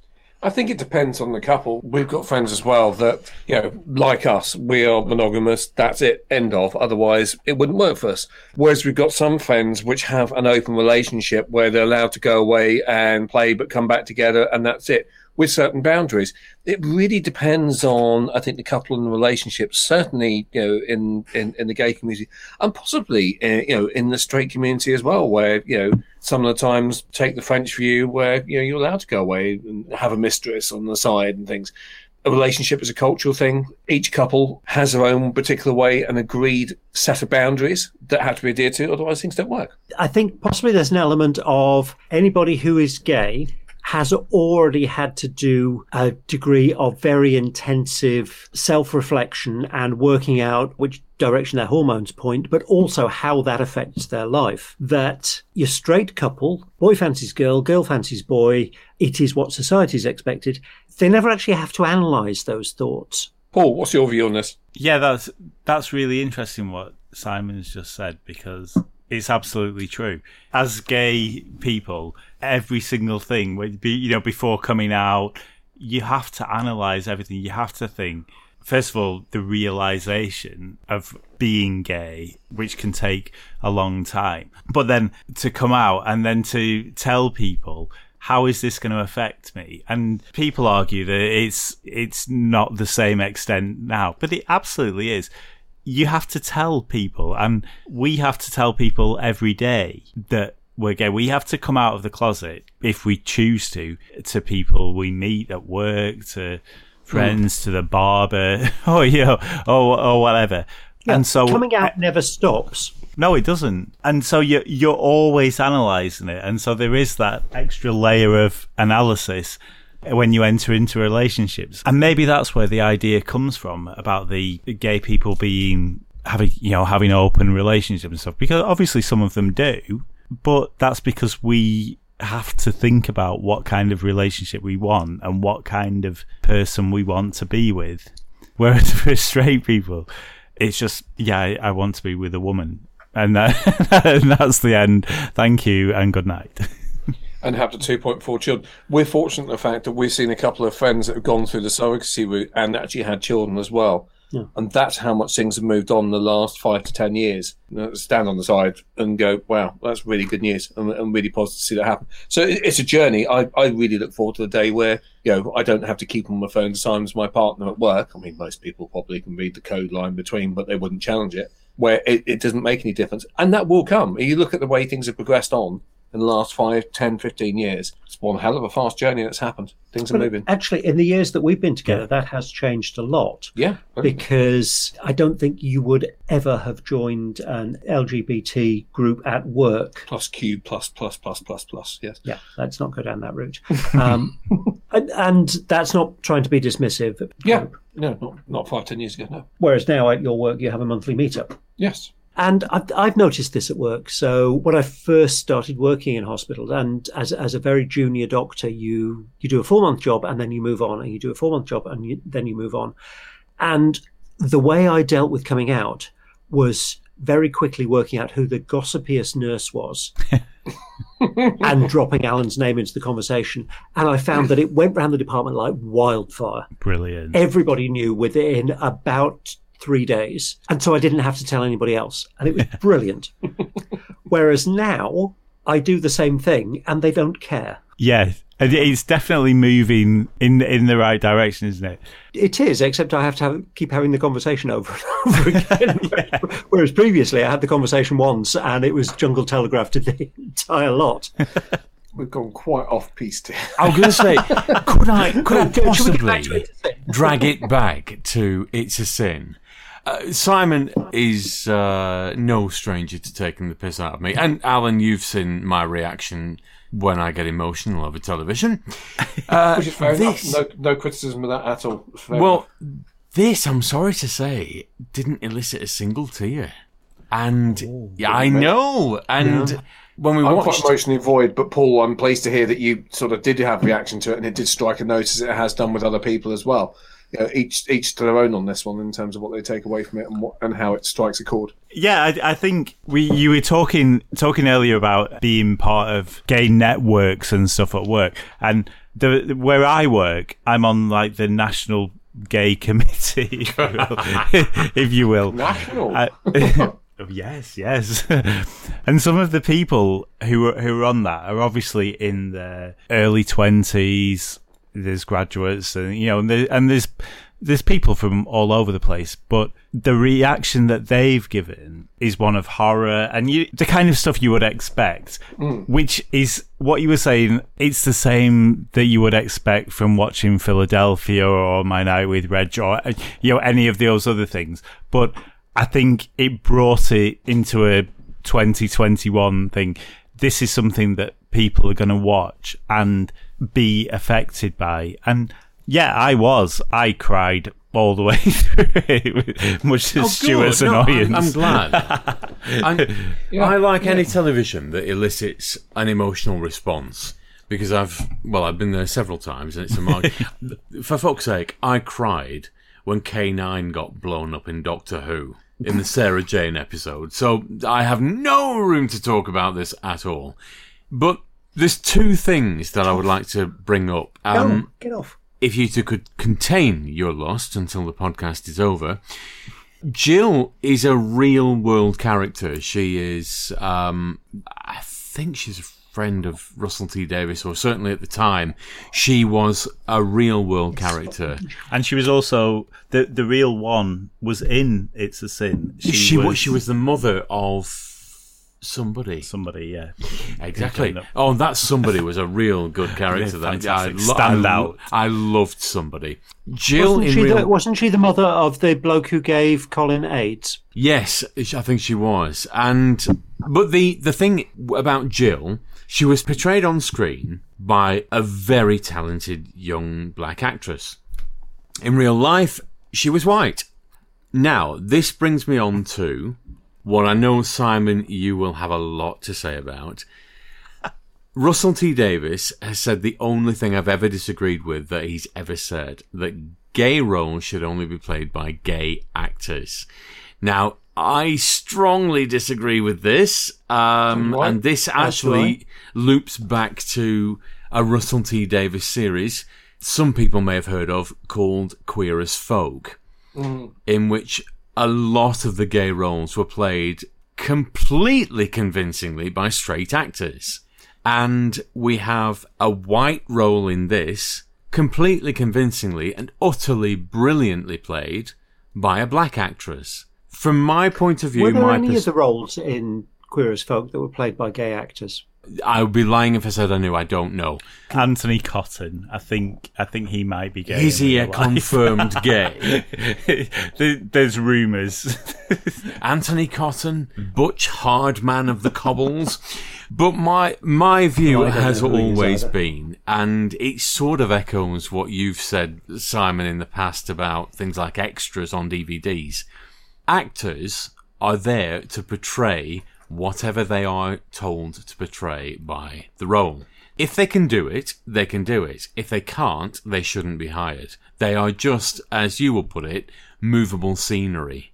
I think it depends on the couple. We've got friends as well that, you know, like us, we are monogamous. That's it. End of. Otherwise, it wouldn't work for us. Whereas we've got some friends which have an open relationship where they're allowed to go away and play, but come back together, and that's it with certain boundaries. It really depends on, I think, the couple and the relationship. Certainly, you know, in, in, in the gay community, and possibly, uh, you know, in the straight community as well, where you know some of the times take the French view, where you know you're allowed to go away and have a mistress on the side and things. A relationship is a cultural thing. Each couple has their own particular way and agreed set of boundaries that have to be adhered to. Otherwise, things don't work. I think possibly there's an element of anybody who is gay has already had to do a degree of very intensive self reflection and working out which direction their hormones point, but also how that affects their life. That your straight couple, boy fancies girl, girl fancies boy, it is what society's expected. They never actually have to analyze those thoughts. Paul, what's your view on this? Yeah, that's that's really interesting what Simon's just said because it's absolutely true. As gay people, every single thing, you know, before coming out, you have to analyze everything. You have to think, first of all, the realization of being gay, which can take a long time, but then to come out and then to tell people, how is this going to affect me? And people argue that it's it's not the same extent now, but it absolutely is you have to tell people, and we have to tell people every day that we're gay. We have to come out of the closet if we choose to, to people we meet at work, to friends, mm. to the barber, (laughs) or you know, or or whatever. Yeah, and so coming out never stops. No, it doesn't. And so you're you're always analysing it, and so there is that extra layer of analysis when you enter into relationships. And maybe that's where the idea comes from about the gay people being having you know having open relationships and stuff because obviously some of them do but that's because we have to think about what kind of relationship we want and what kind of person we want to be with. Whereas (laughs) for straight people. It's just yeah I, want to be with a woman. And, that, (laughs) and that's the end. Thank you and good night. (laughs) And have the 2.4 children. We're fortunate in the fact that we've seen a couple of friends that have gone through the surrogacy route and actually had children as well. Yeah. And that's how much things have moved on in the last five to 10 years. Stand on the side and go, wow, that's really good news and, and really positive to see that happen. So it, it's a journey. I, I really look forward to the day where, you know, I don't have to keep on my phone to sign as my partner at work. I mean, most people probably can read the code line between, but they wouldn't challenge it where it, it doesn't make any difference. And that will come. You look at the way things have progressed on in the last 5, 10, 15 years. It's one hell of a fast journey that's happened. Things are but moving. Actually, in the years that we've been together, that has changed a lot. Yeah. Because I don't think you would ever have joined an LGBT group at work. Plus Q, plus, plus, plus, plus, plus. Yes. Yeah, let's not go down that route. Um, (laughs) and, and, that's not trying to be dismissive. Yeah. No, not, not five, ten years ago, no. Whereas now at your work, you have a monthly meetup. Yes. And I've, I've, noticed this at work. So when I first started working in hospitals, and as, as a very junior doctor, you you do a four month job and then you move on, and you do a four month job and you, then you move on. And the way I dealt with coming out was very quickly working out who the gossipiest nurse was. (laughs) and dropping Alan's name into the conversation. And I found that it went around the department like wildfire. Brilliant. Everybody knew within about three days. And so I didn't have to tell anybody else. And it was brilliant. (laughs) Whereas now I do the same thing and they don't care. Yeah. And It's definitely moving in in the right direction, isn't it? It is, except I have to have, keep having the conversation over and (laughs) over (laughs) again. Whereas previously I had the conversation once and it was Jungle Telegraph to the entire lot. We've gone quite off piece here. I was going to say, could I could I Should we get possibly back to It's a Sin? drag it back to It's a Sin? Uh, Simon is uh, no stranger to taking the piss out of me, and Alan, you've seen my reaction when I get emotional over television. Uh, (laughs) Which is fair this- enough. No, no criticism of that at all. Well, enough. this, I'm sorry to say, didn't elicit a single tear. And yeah, I know. And Yeah. when we I'm watched, quite emotionally void, but Paul, I'm pleased to hear that you sort of did have reaction to it, and it did strike a note as it has done with other people as well. You know, each each to their own on this one in terms of what they take away from it and what, and how it strikes a chord. Yeah, I, I think we you were talking talking earlier about being part of gay networks and stuff at work, and the where I work, I'm on like the national gay (laughs) committee, if you will. if you will. National. Uh, (laughs) yes, yes. (laughs) and some of the people who are, who are on that are obviously in their early twenties. There's graduates, and you know, and, there, and there's there's people from all over the place. But the reaction that they've given is one of horror and you, the kind of stuff you would expect, Mm. which is what you were saying. It's the same that you would expect from watching Philadelphia or My Night with Reg or you know any of those other things. But I think it brought it into a 2021 thing. This is something that people are going to watch and be affected by. And yeah, I was. I cried all the way (laughs) through it, much to Oh, Stuart's good. No, I'm- annoyance. (laughs) I'm, glad. I'm- I like any television that elicits an emotional response because I've well, I've been there several times, and it's a mark. (laughs) For fuck's sake, I cried when K9 got blown up in Doctor Who in the Sarah Jane episode. So I have no room to talk about this at all. But there's two things that I would like to bring up. Um, Go, get off. if you two could contain your lust until the podcast is over. Jill is a real world character. She is, um, I think she's a friend of Russell T Davies, or certainly at the time, she was a real world character. And she was also the the real one was in It's a Sin. She, was, she was the mother of somebody. somebody, yeah. Exactly. Kind of. Oh, that somebody was a real good (laughs) character. Yeah, that I, fantastic. I, Stand I, out. I loved somebody. Jill Wasn't in she, real. the, wasn't she the mother of the bloke who gave Colin AIDS? Yes, I think she was. And but the the thing about Jill, she was portrayed on screen by a very talented young black actress. In real life, she was white. Now, this brings me on to what I know, Simon, you will have a lot to say about. (laughs) Russell T Davies has said the only thing I've ever disagreed with that he's ever said that gay roles should only be played by gay actors. Now, I strongly disagree with this, um, and this actually loops back to a Russell T Davies series some people may have heard of called Queer as Folk, in which a lot of the gay roles were played completely convincingly by straight actors. And we have a white role in this, completely convincingly and utterly brilliantly played by a black actress. From my point of view, Were there my any pers- of the roles in Queer as Folk that were played by gay actors? I would be lying if I said I knew. I don't know. Anthony Cotton. I think I think he might be gay. Is he a life. confirmed (laughs) gay? There's rumours. (laughs) Anthony Cotton, Butch Hardman of the Cobbles. But my my view oh, Well, has know who he is always been, and it sort of echoes what you've said, Simon, in the past about things like extras on DVDs. Actors are there to portray whatever they are told to portray by the role. If they can do it, they can do it. If they can't, they shouldn't be hired. They are just, as you will put it, movable scenery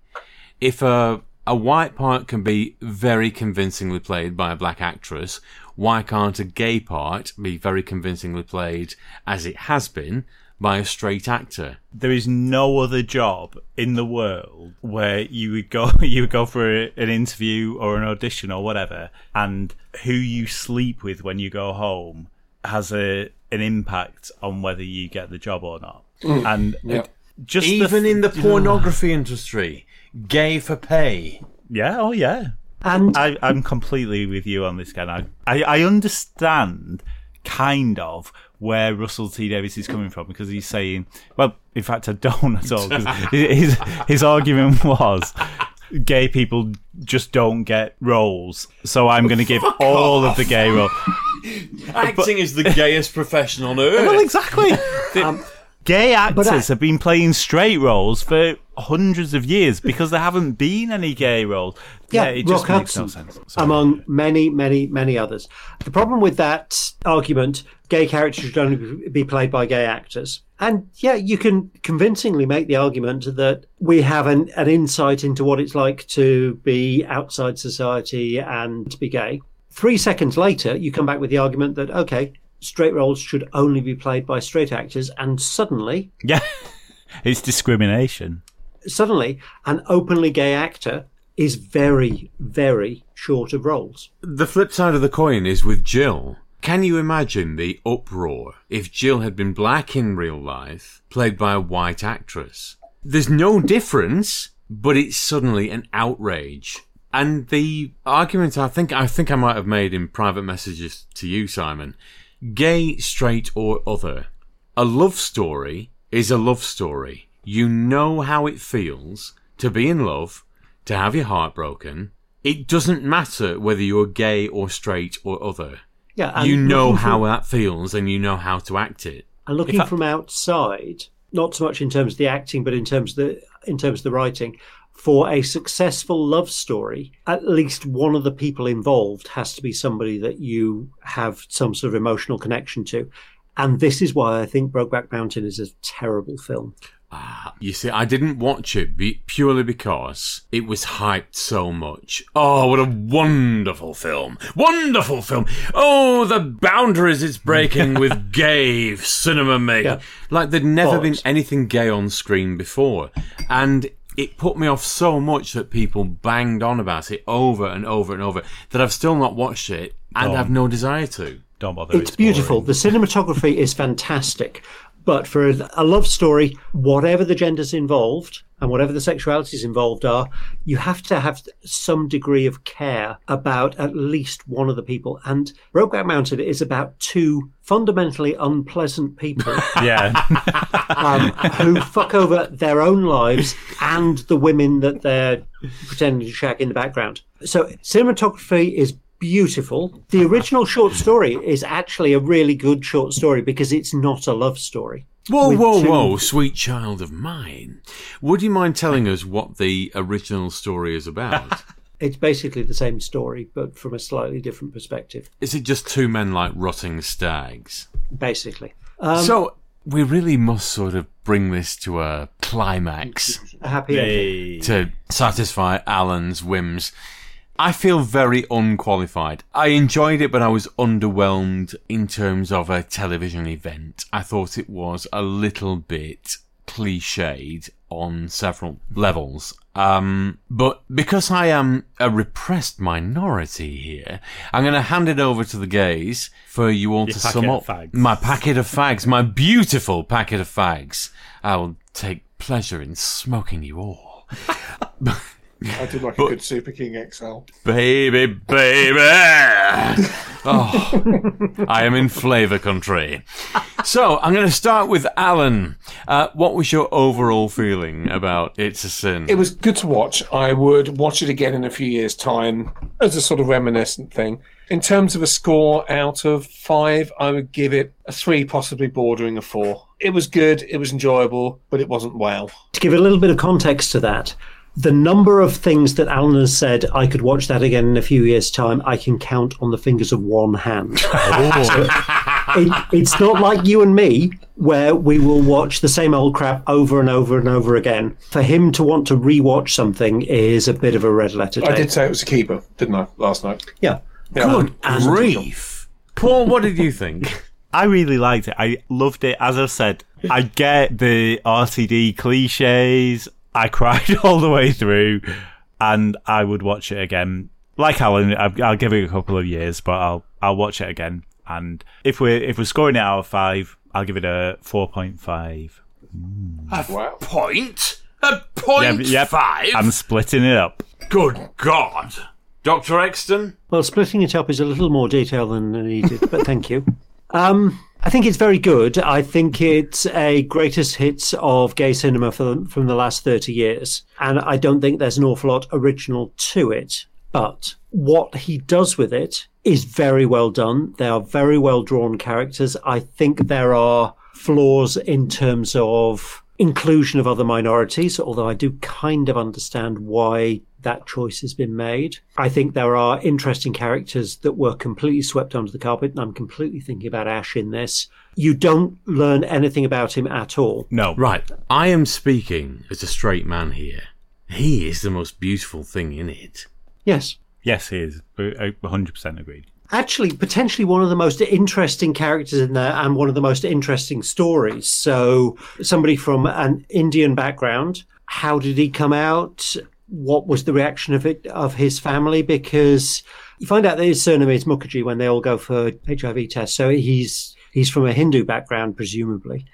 if a a white part can be very convincingly played by a black actress, why can't a gay part be very convincingly played, as it has been, by a straight actor? there is no other job in the world where you would go (laughs) you would go for a, an interview or an audition or whatever and who you sleep with when you go home has a an impact on whether you get the job or not. Mm. And Yeah. just even the, in the pornography industry, gay for pay. Yeah, oh yeah. And I, I'm completely with you on this, Ken. I, I, I understand kind of where Russell T Davies is coming from because he's saying, well, in fact, I don't at all. his his argument (laughs) was. Gay people just don't get roles, so I'm going to give all of the gay roles. (laughs) Acting is the gayest profession on earth. Well, exactly. The (laughs) um, gay actors I- have been playing straight roles for hundreds of years (laughs) because there haven't been any gay roles. Yeah, it just Rock makes no sense. Sorry. among many, many, many others. The problem with that argument, gay characters should only be played by gay actors. And yeah, you can convincingly make the argument that we have an, an insight into what it's like to be outside society and to be gay. Three seconds later, you come back with the argument that, okay, straight roles should only be played by straight actors. And suddenly, Yeah, (laughs) it's discrimination. suddenly, an openly gay actor is very, very short of roles. The flip side of the coin is with Jill. Can you imagine the uproar if Jill had been black in real life, played by a white actress? There's no difference, but it's suddenly an outrage. And the argument I think I think I might have made in private messages to you, Simon, gay, straight or other, a love story is a love story. You know how it feels to be in love, to have your heart broken. It doesn't matter whether you're gay or straight or other. Yeah, you know how from- that feels and you know how to act it. And looking from outside, not so much in terms of the acting, but in terms of the in terms of the writing, for a successful love story, at least one of the people involved has to be somebody that you have some sort of emotional connection to. And this is why I think Brokeback Mountain is a terrible film. Ah, you see, I didn't watch it be- purely because it was hyped so much. Oh, what a wonderful film! Wonderful film! Oh, the boundaries it's breaking with (laughs) gay cinema making. Yeah. Like there'd never But- been anything gay on screen before. And it put me off so much that people banged on about it over and over and over that I've still not watched it and Don't. have no desire to. Don't bother. It's beautiful. The cinematography is fantastic. But for a a love story, whatever the genders involved and whatever the sexualities involved are, you have to have some degree of care about at least one of the people. And Brokeback Mountain is about two fundamentally unpleasant people (laughs) Yeah. (laughs) um, who fuck over their own lives and the women that they're pretending to shag in the background. So cinematography is beautiful. The original short story is actually a really good short story because it's not a love story. Whoa, whoa, two- whoa, sweet child of mine. Would you mind telling us what the original story is about? (laughs) It's basically the same story, but from a slightly different perspective, is it just two men like rotting stags? basically. Um, so, we really must sort of bring this to a climax a happy ending. to satisfy Alan's whims. I feel very unqualified. I enjoyed it, but I was underwhelmed in terms of a television event. I thought it was a little bit cliched on several levels. Um, but because I am a repressed minority here, I'm going to hand it over to the gays for you all Your to sum up fags. my packet of fags, my beautiful packet of fags. I will take pleasure in smoking you all. (laughs) I did like a good Super King XL. Baby, baby. (laughs) Oh, I am in flavour country. So I'm going to start with Alan. Uh, what was your overall feeling about It's a Sin? It was good to watch. I would watch it again in a few years' time as a sort of reminiscent thing. In terms of a score out of five, I would give it a three, possibly bordering a four. It was good, it was enjoyable, but it wasn't wow. To give a little bit of context to that, the number of things that Alan has said, I could watch that again in a few years' time, I can count on the fingers of one hand. (laughs) Oh. So it, it's not like you and me, where we will watch the same old crap over and over and over again. For him to want to rewatch something is a bit of a red letter. I did say it was a keeper, didn't I, last night? Yeah. Good And- grief. Paul, what did you think? (laughs) I really liked it. I loved it. As I've said, I get the RTD cliches. I cried (laughs) all the way through, and I would watch it again. Like Alan, I'll, I'll give it a couple of years, but I'll I'll watch it again. And if we're if we're scoring it out of five, I'll give it a four point five. A point? A point five? I'm splitting it up. Good God. Dr. Exton? Well, splitting it up is a little more detail than needed, but thank you. (laughs) Um, I think it's very good. I think it's a greatest hits of gay cinema from, from the last 30 years. And I don't think there's an awful lot original to it. But what he does with it is very well done. They are very well drawn characters. I think there are flaws in terms of inclusion of other minorities, although I do kind of understand why that choice has been made. I think there are interesting characters that were completely swept under the carpet, and I'm completely thinking about Ash in this. You don't learn anything about him at all. No. Right. I am speaking as a straight man here. He is the most beautiful thing in it. Yes. Yes, he is. 100% uh, agreed. Actually, potentially one of the most interesting characters in there and one of the most interesting stories. So, somebody from an Indian background. How did he come out? what was the reaction of it of his family because you find out that his surname is Mukherjee when they all go for HIV tests. So he's he's from a Hindu background, presumably.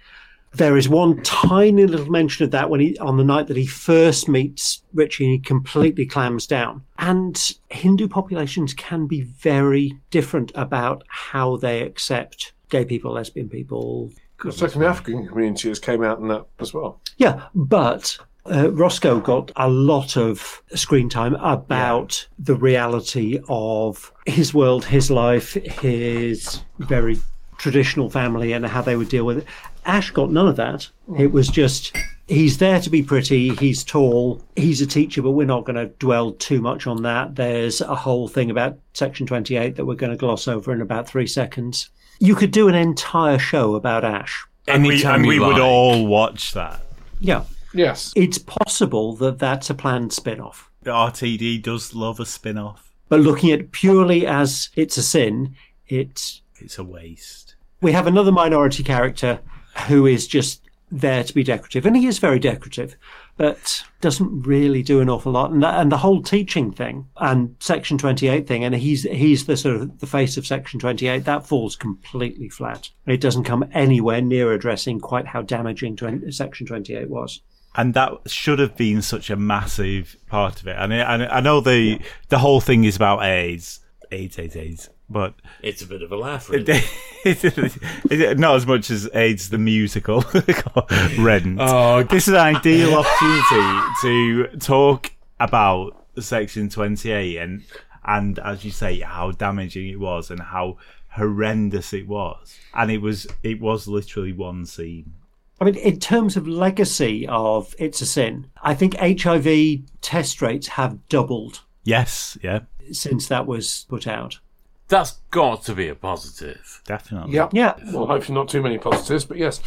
There is one tiny little mention of that when he on the night that he first meets Richie, he completely clams down. And Hindu populations can be very different about how they accept gay people, lesbian people. Certainly, African communities came out in that as well. Yeah, but uh, Roscoe got a lot of screen time about yeah. the reality of his world, his life, his very traditional family, and how they would deal with it. Ash got none of that. It was just he's there to be pretty, he's tall, he's a teacher, but we're not going to dwell too much on that. There's a whole thing about Section 28 that we're going to gloss over in about three seconds. You could do an entire show about Ash. And we, and we would all watch that. Yeah. Yes. It's possible that that's a planned spin off. The RTD does love a spin off. But looking at purely as it's a sin, it's. It's a waste. We have another minority character who is just there to be decorative, and he is very decorative, but doesn't really do an awful lot. And the, and the whole teaching thing and Section 28 thing, and he's he's the sort of the face of Section 28. That falls completely flat. It doesn't come anywhere near addressing quite how damaging 20, Section 28 was and that should have been such a massive part of it. And I, I know the yeah. the whole thing is about AIDS, AIDS, AIDS, AIDS, but it's a bit of a laugh. Really. (laughs) not as much as AIDS the musical, (laughs) Rent. Oh, this is an ideal opportunity to talk about Section Twenty Eight and and as you say, how damaging it was and how horrendous it was. And it was it was literally one scene I mean, in terms of legacy of It's a Sin, I think HIV test rates have doubled. Yes, yeah. Since that was put out. That's got to be a positive. Definitely. Yeah. Yeah. Well, hopefully not too many positives, but yes.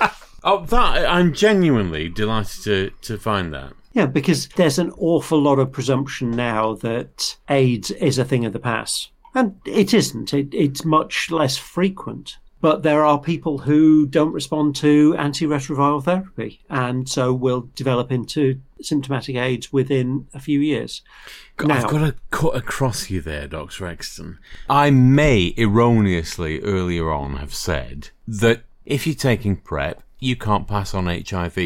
(laughs) oh, that I'm genuinely delighted to, to find that. Yeah, because there's an awful lot of presumption now that AIDS is a thing of the past. And it isn't. It, it's much less frequent. But there are people who don't respond to antiretroviral therapy and so will develop into symptomatic AIDS within a few years. Now, I've got to cut across you there, Dr. Exton. I may erroneously earlier on have said that if you're taking PrEP, you can't pass on HIV.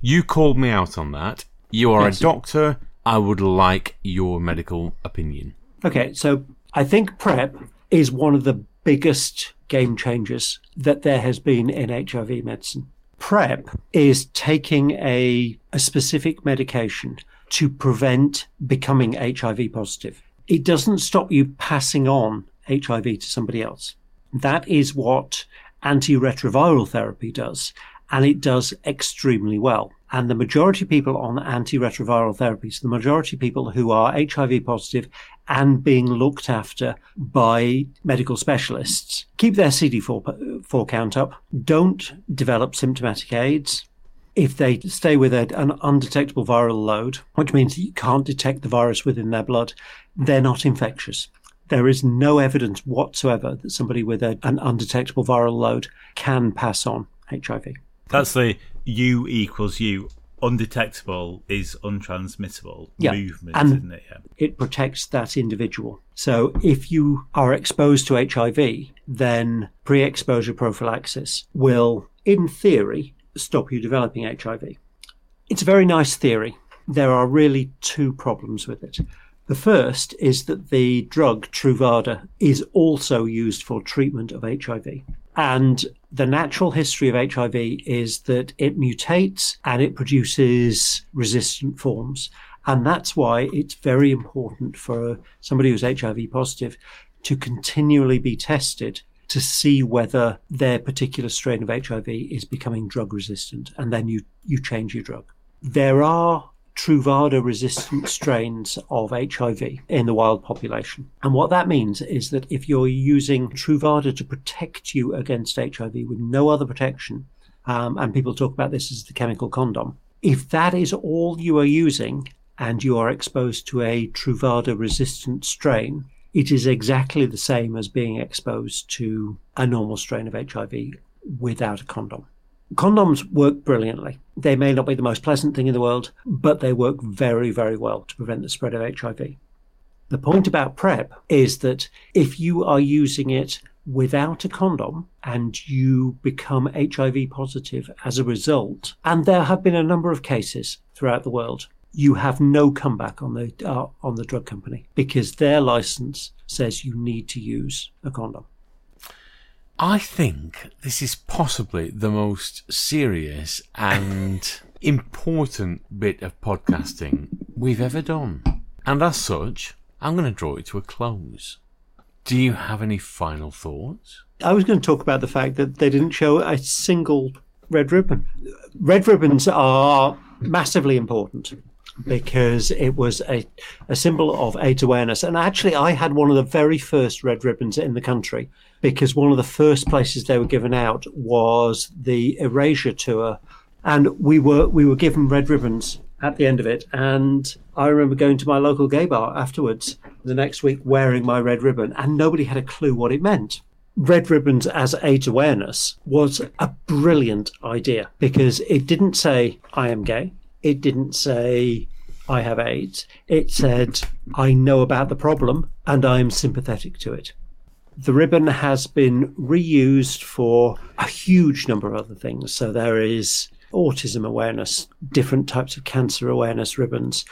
You called me out on that. You are yes. a doctor. I would like your medical opinion. Okay, so I think PrEP is one of the biggest game changers that there has been in HIV medicine. PrEP is taking a, a specific medication to prevent becoming HIV positive. It doesn't stop you passing on HIV to somebody else. That is what antiretroviral therapy does, and it does extremely well. And the majority of people on antiretroviral therapies, the majority of people who are HIV positive and being looked after by medical specialists, keep their CD4 count up, don't develop symptomatic AIDS. If they stay with an undetectable viral load, which means you can't detect the virus within their blood, they're not infectious. There is no evidence whatsoever that somebody with a, an undetectable viral load can pass on HIV. That's the U equals U. Undetectable is untransmittable yeah. movement, and isn't it? Yeah. It protects that individual. So if you are exposed to HIV then pre exposure prophylaxis will, in theory, stop you developing HIV. It's a very nice theory. There are really two problems with it. The first is that the drug Truvada is also used for treatment of HIV. And the natural history of HIV is that it mutates and it produces resistant forms. And that's why it's very important for somebody who's HIV positive to continually be tested to see whether their particular strain of HIV is becoming drug resistant. And then you, you change your drug. There are Truvada resistant strains of HIV in the wild population. And what that means is that if you're using Truvada to protect you against HIV with no other protection, um, and people talk about this as the chemical condom, if that is all you are using and you are exposed to a Truvada resistant strain, it is exactly the same as being exposed to a normal strain of HIV without a condom. Condoms work brilliantly. They may not be the most pleasant thing in the world, but they work very, very well to prevent the spread of HIV. The point about PrEP is that if you are using it without a condom and you become HIV positive as a result, and there have been a number of cases throughout the world, you have no comeback on the uh, on the drug company because their license says you need to use a condom. I think this is possibly the most serious and (laughs) important bit of podcasting we've ever done. And as such, I'm going to draw it to a close. Do you have any final thoughts? I was going to talk about the fact that they didn't show a single red ribbon. Red ribbons are massively important because it was a, a symbol of AIDS awareness. And actually, I had one of the very first red ribbons in the country because one of the first places they were given out was the Erasure tour, and we were we were given red ribbons at the end of it. And I remember going to my local gay bar afterwards the next week wearing my red ribbon, and nobody had a clue what it meant. Red Ribbons as AIDS awareness was a brilliant idea because it didn't say, I am gay it didn't say I have AIDS. It said I know about the problem and I am sympathetic to it. The ribbon has been reused for a huge number of other things. So there is autism awareness, different types of cancer awareness ribbons,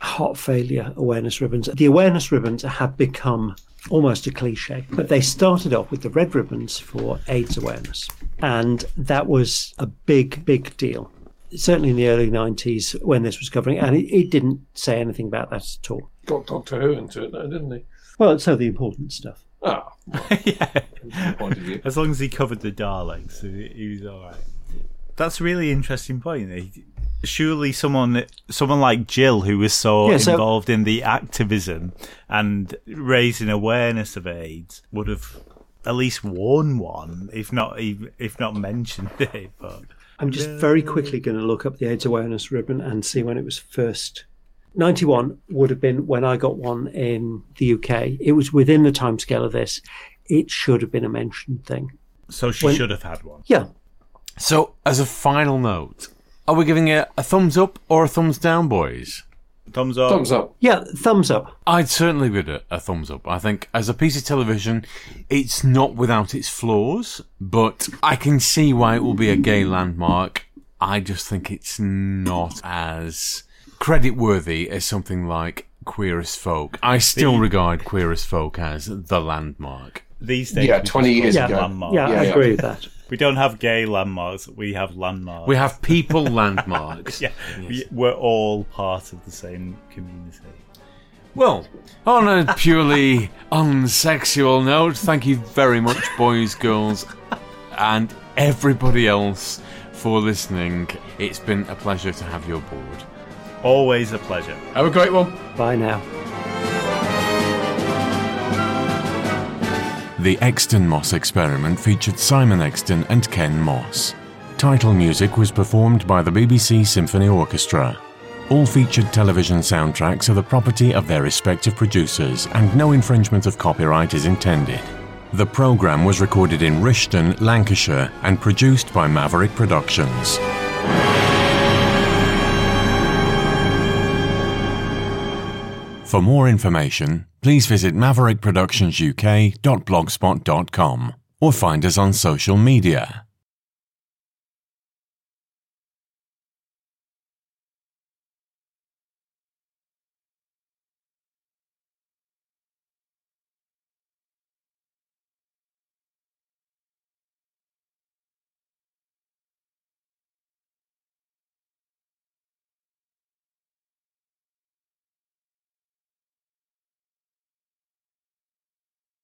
heart failure awareness ribbons. The awareness ribbons have become almost a cliche, but they started off with the red ribbons for AIDS awareness. And that was a big, big deal certainly in the early 90s when this was covering, and he, it didn't say anything about that at all. Got Doctor Who into it, though, didn't he? Well, so the important stuff. Oh, (laughs) yeah. Point of view. As long as he covered the Daleks, he was all right. That's a really interesting point. Surely someone, someone like Jill, who was so, yeah, so involved in the activism and raising awareness of AIDS, would have at least worn one, if not if not mentioned it. (laughs) But I'm just very quickly going to look up the AIDS awareness ribbon and see when it was first. 91 would have been when I got one in the UK. It was within the timescale of this. It should have been a mentioned thing. So she when, should have had one. Yeah. So, as a final note, are we giving it a thumbs up or a thumbs down, boys? Thumbs up. Thumbs up. Yeah, thumbs up. I'd certainly give it a, a thumbs up. I think as a piece of television, it's not without its flaws, but I can see why it will be a gay landmark. I just think it's not as credit worthy as something like Queer as Folk. I still the, regard Queer as Folk as the landmark. These days, yeah, twenty years yeah, ago. Landmark. Yeah, yeah, I agree with that. We don't have gay landmarks. We have landmarks. We have people landmarks. (laughs) yeah, yes. we, are all part of the same community. Well, on a purely unsexual note, thank you very much, boys, girls, and everybody else for listening. It's been a pleasure to have you aboard. Always a pleasure. Have a great one. Bye now. The Exton Moss experiment featured Simon Exton and Ken Moss. Title music was performed by the BBC Symphony Orchestra. All featured television soundtracks are the property of their respective producers, and no infringement of copyright is intended. The programme was recorded in Rishton, Lancashire, and produced by Maverick Productions. For more information, please visit maverickproductionsuk.blogspot.com or find us on social media.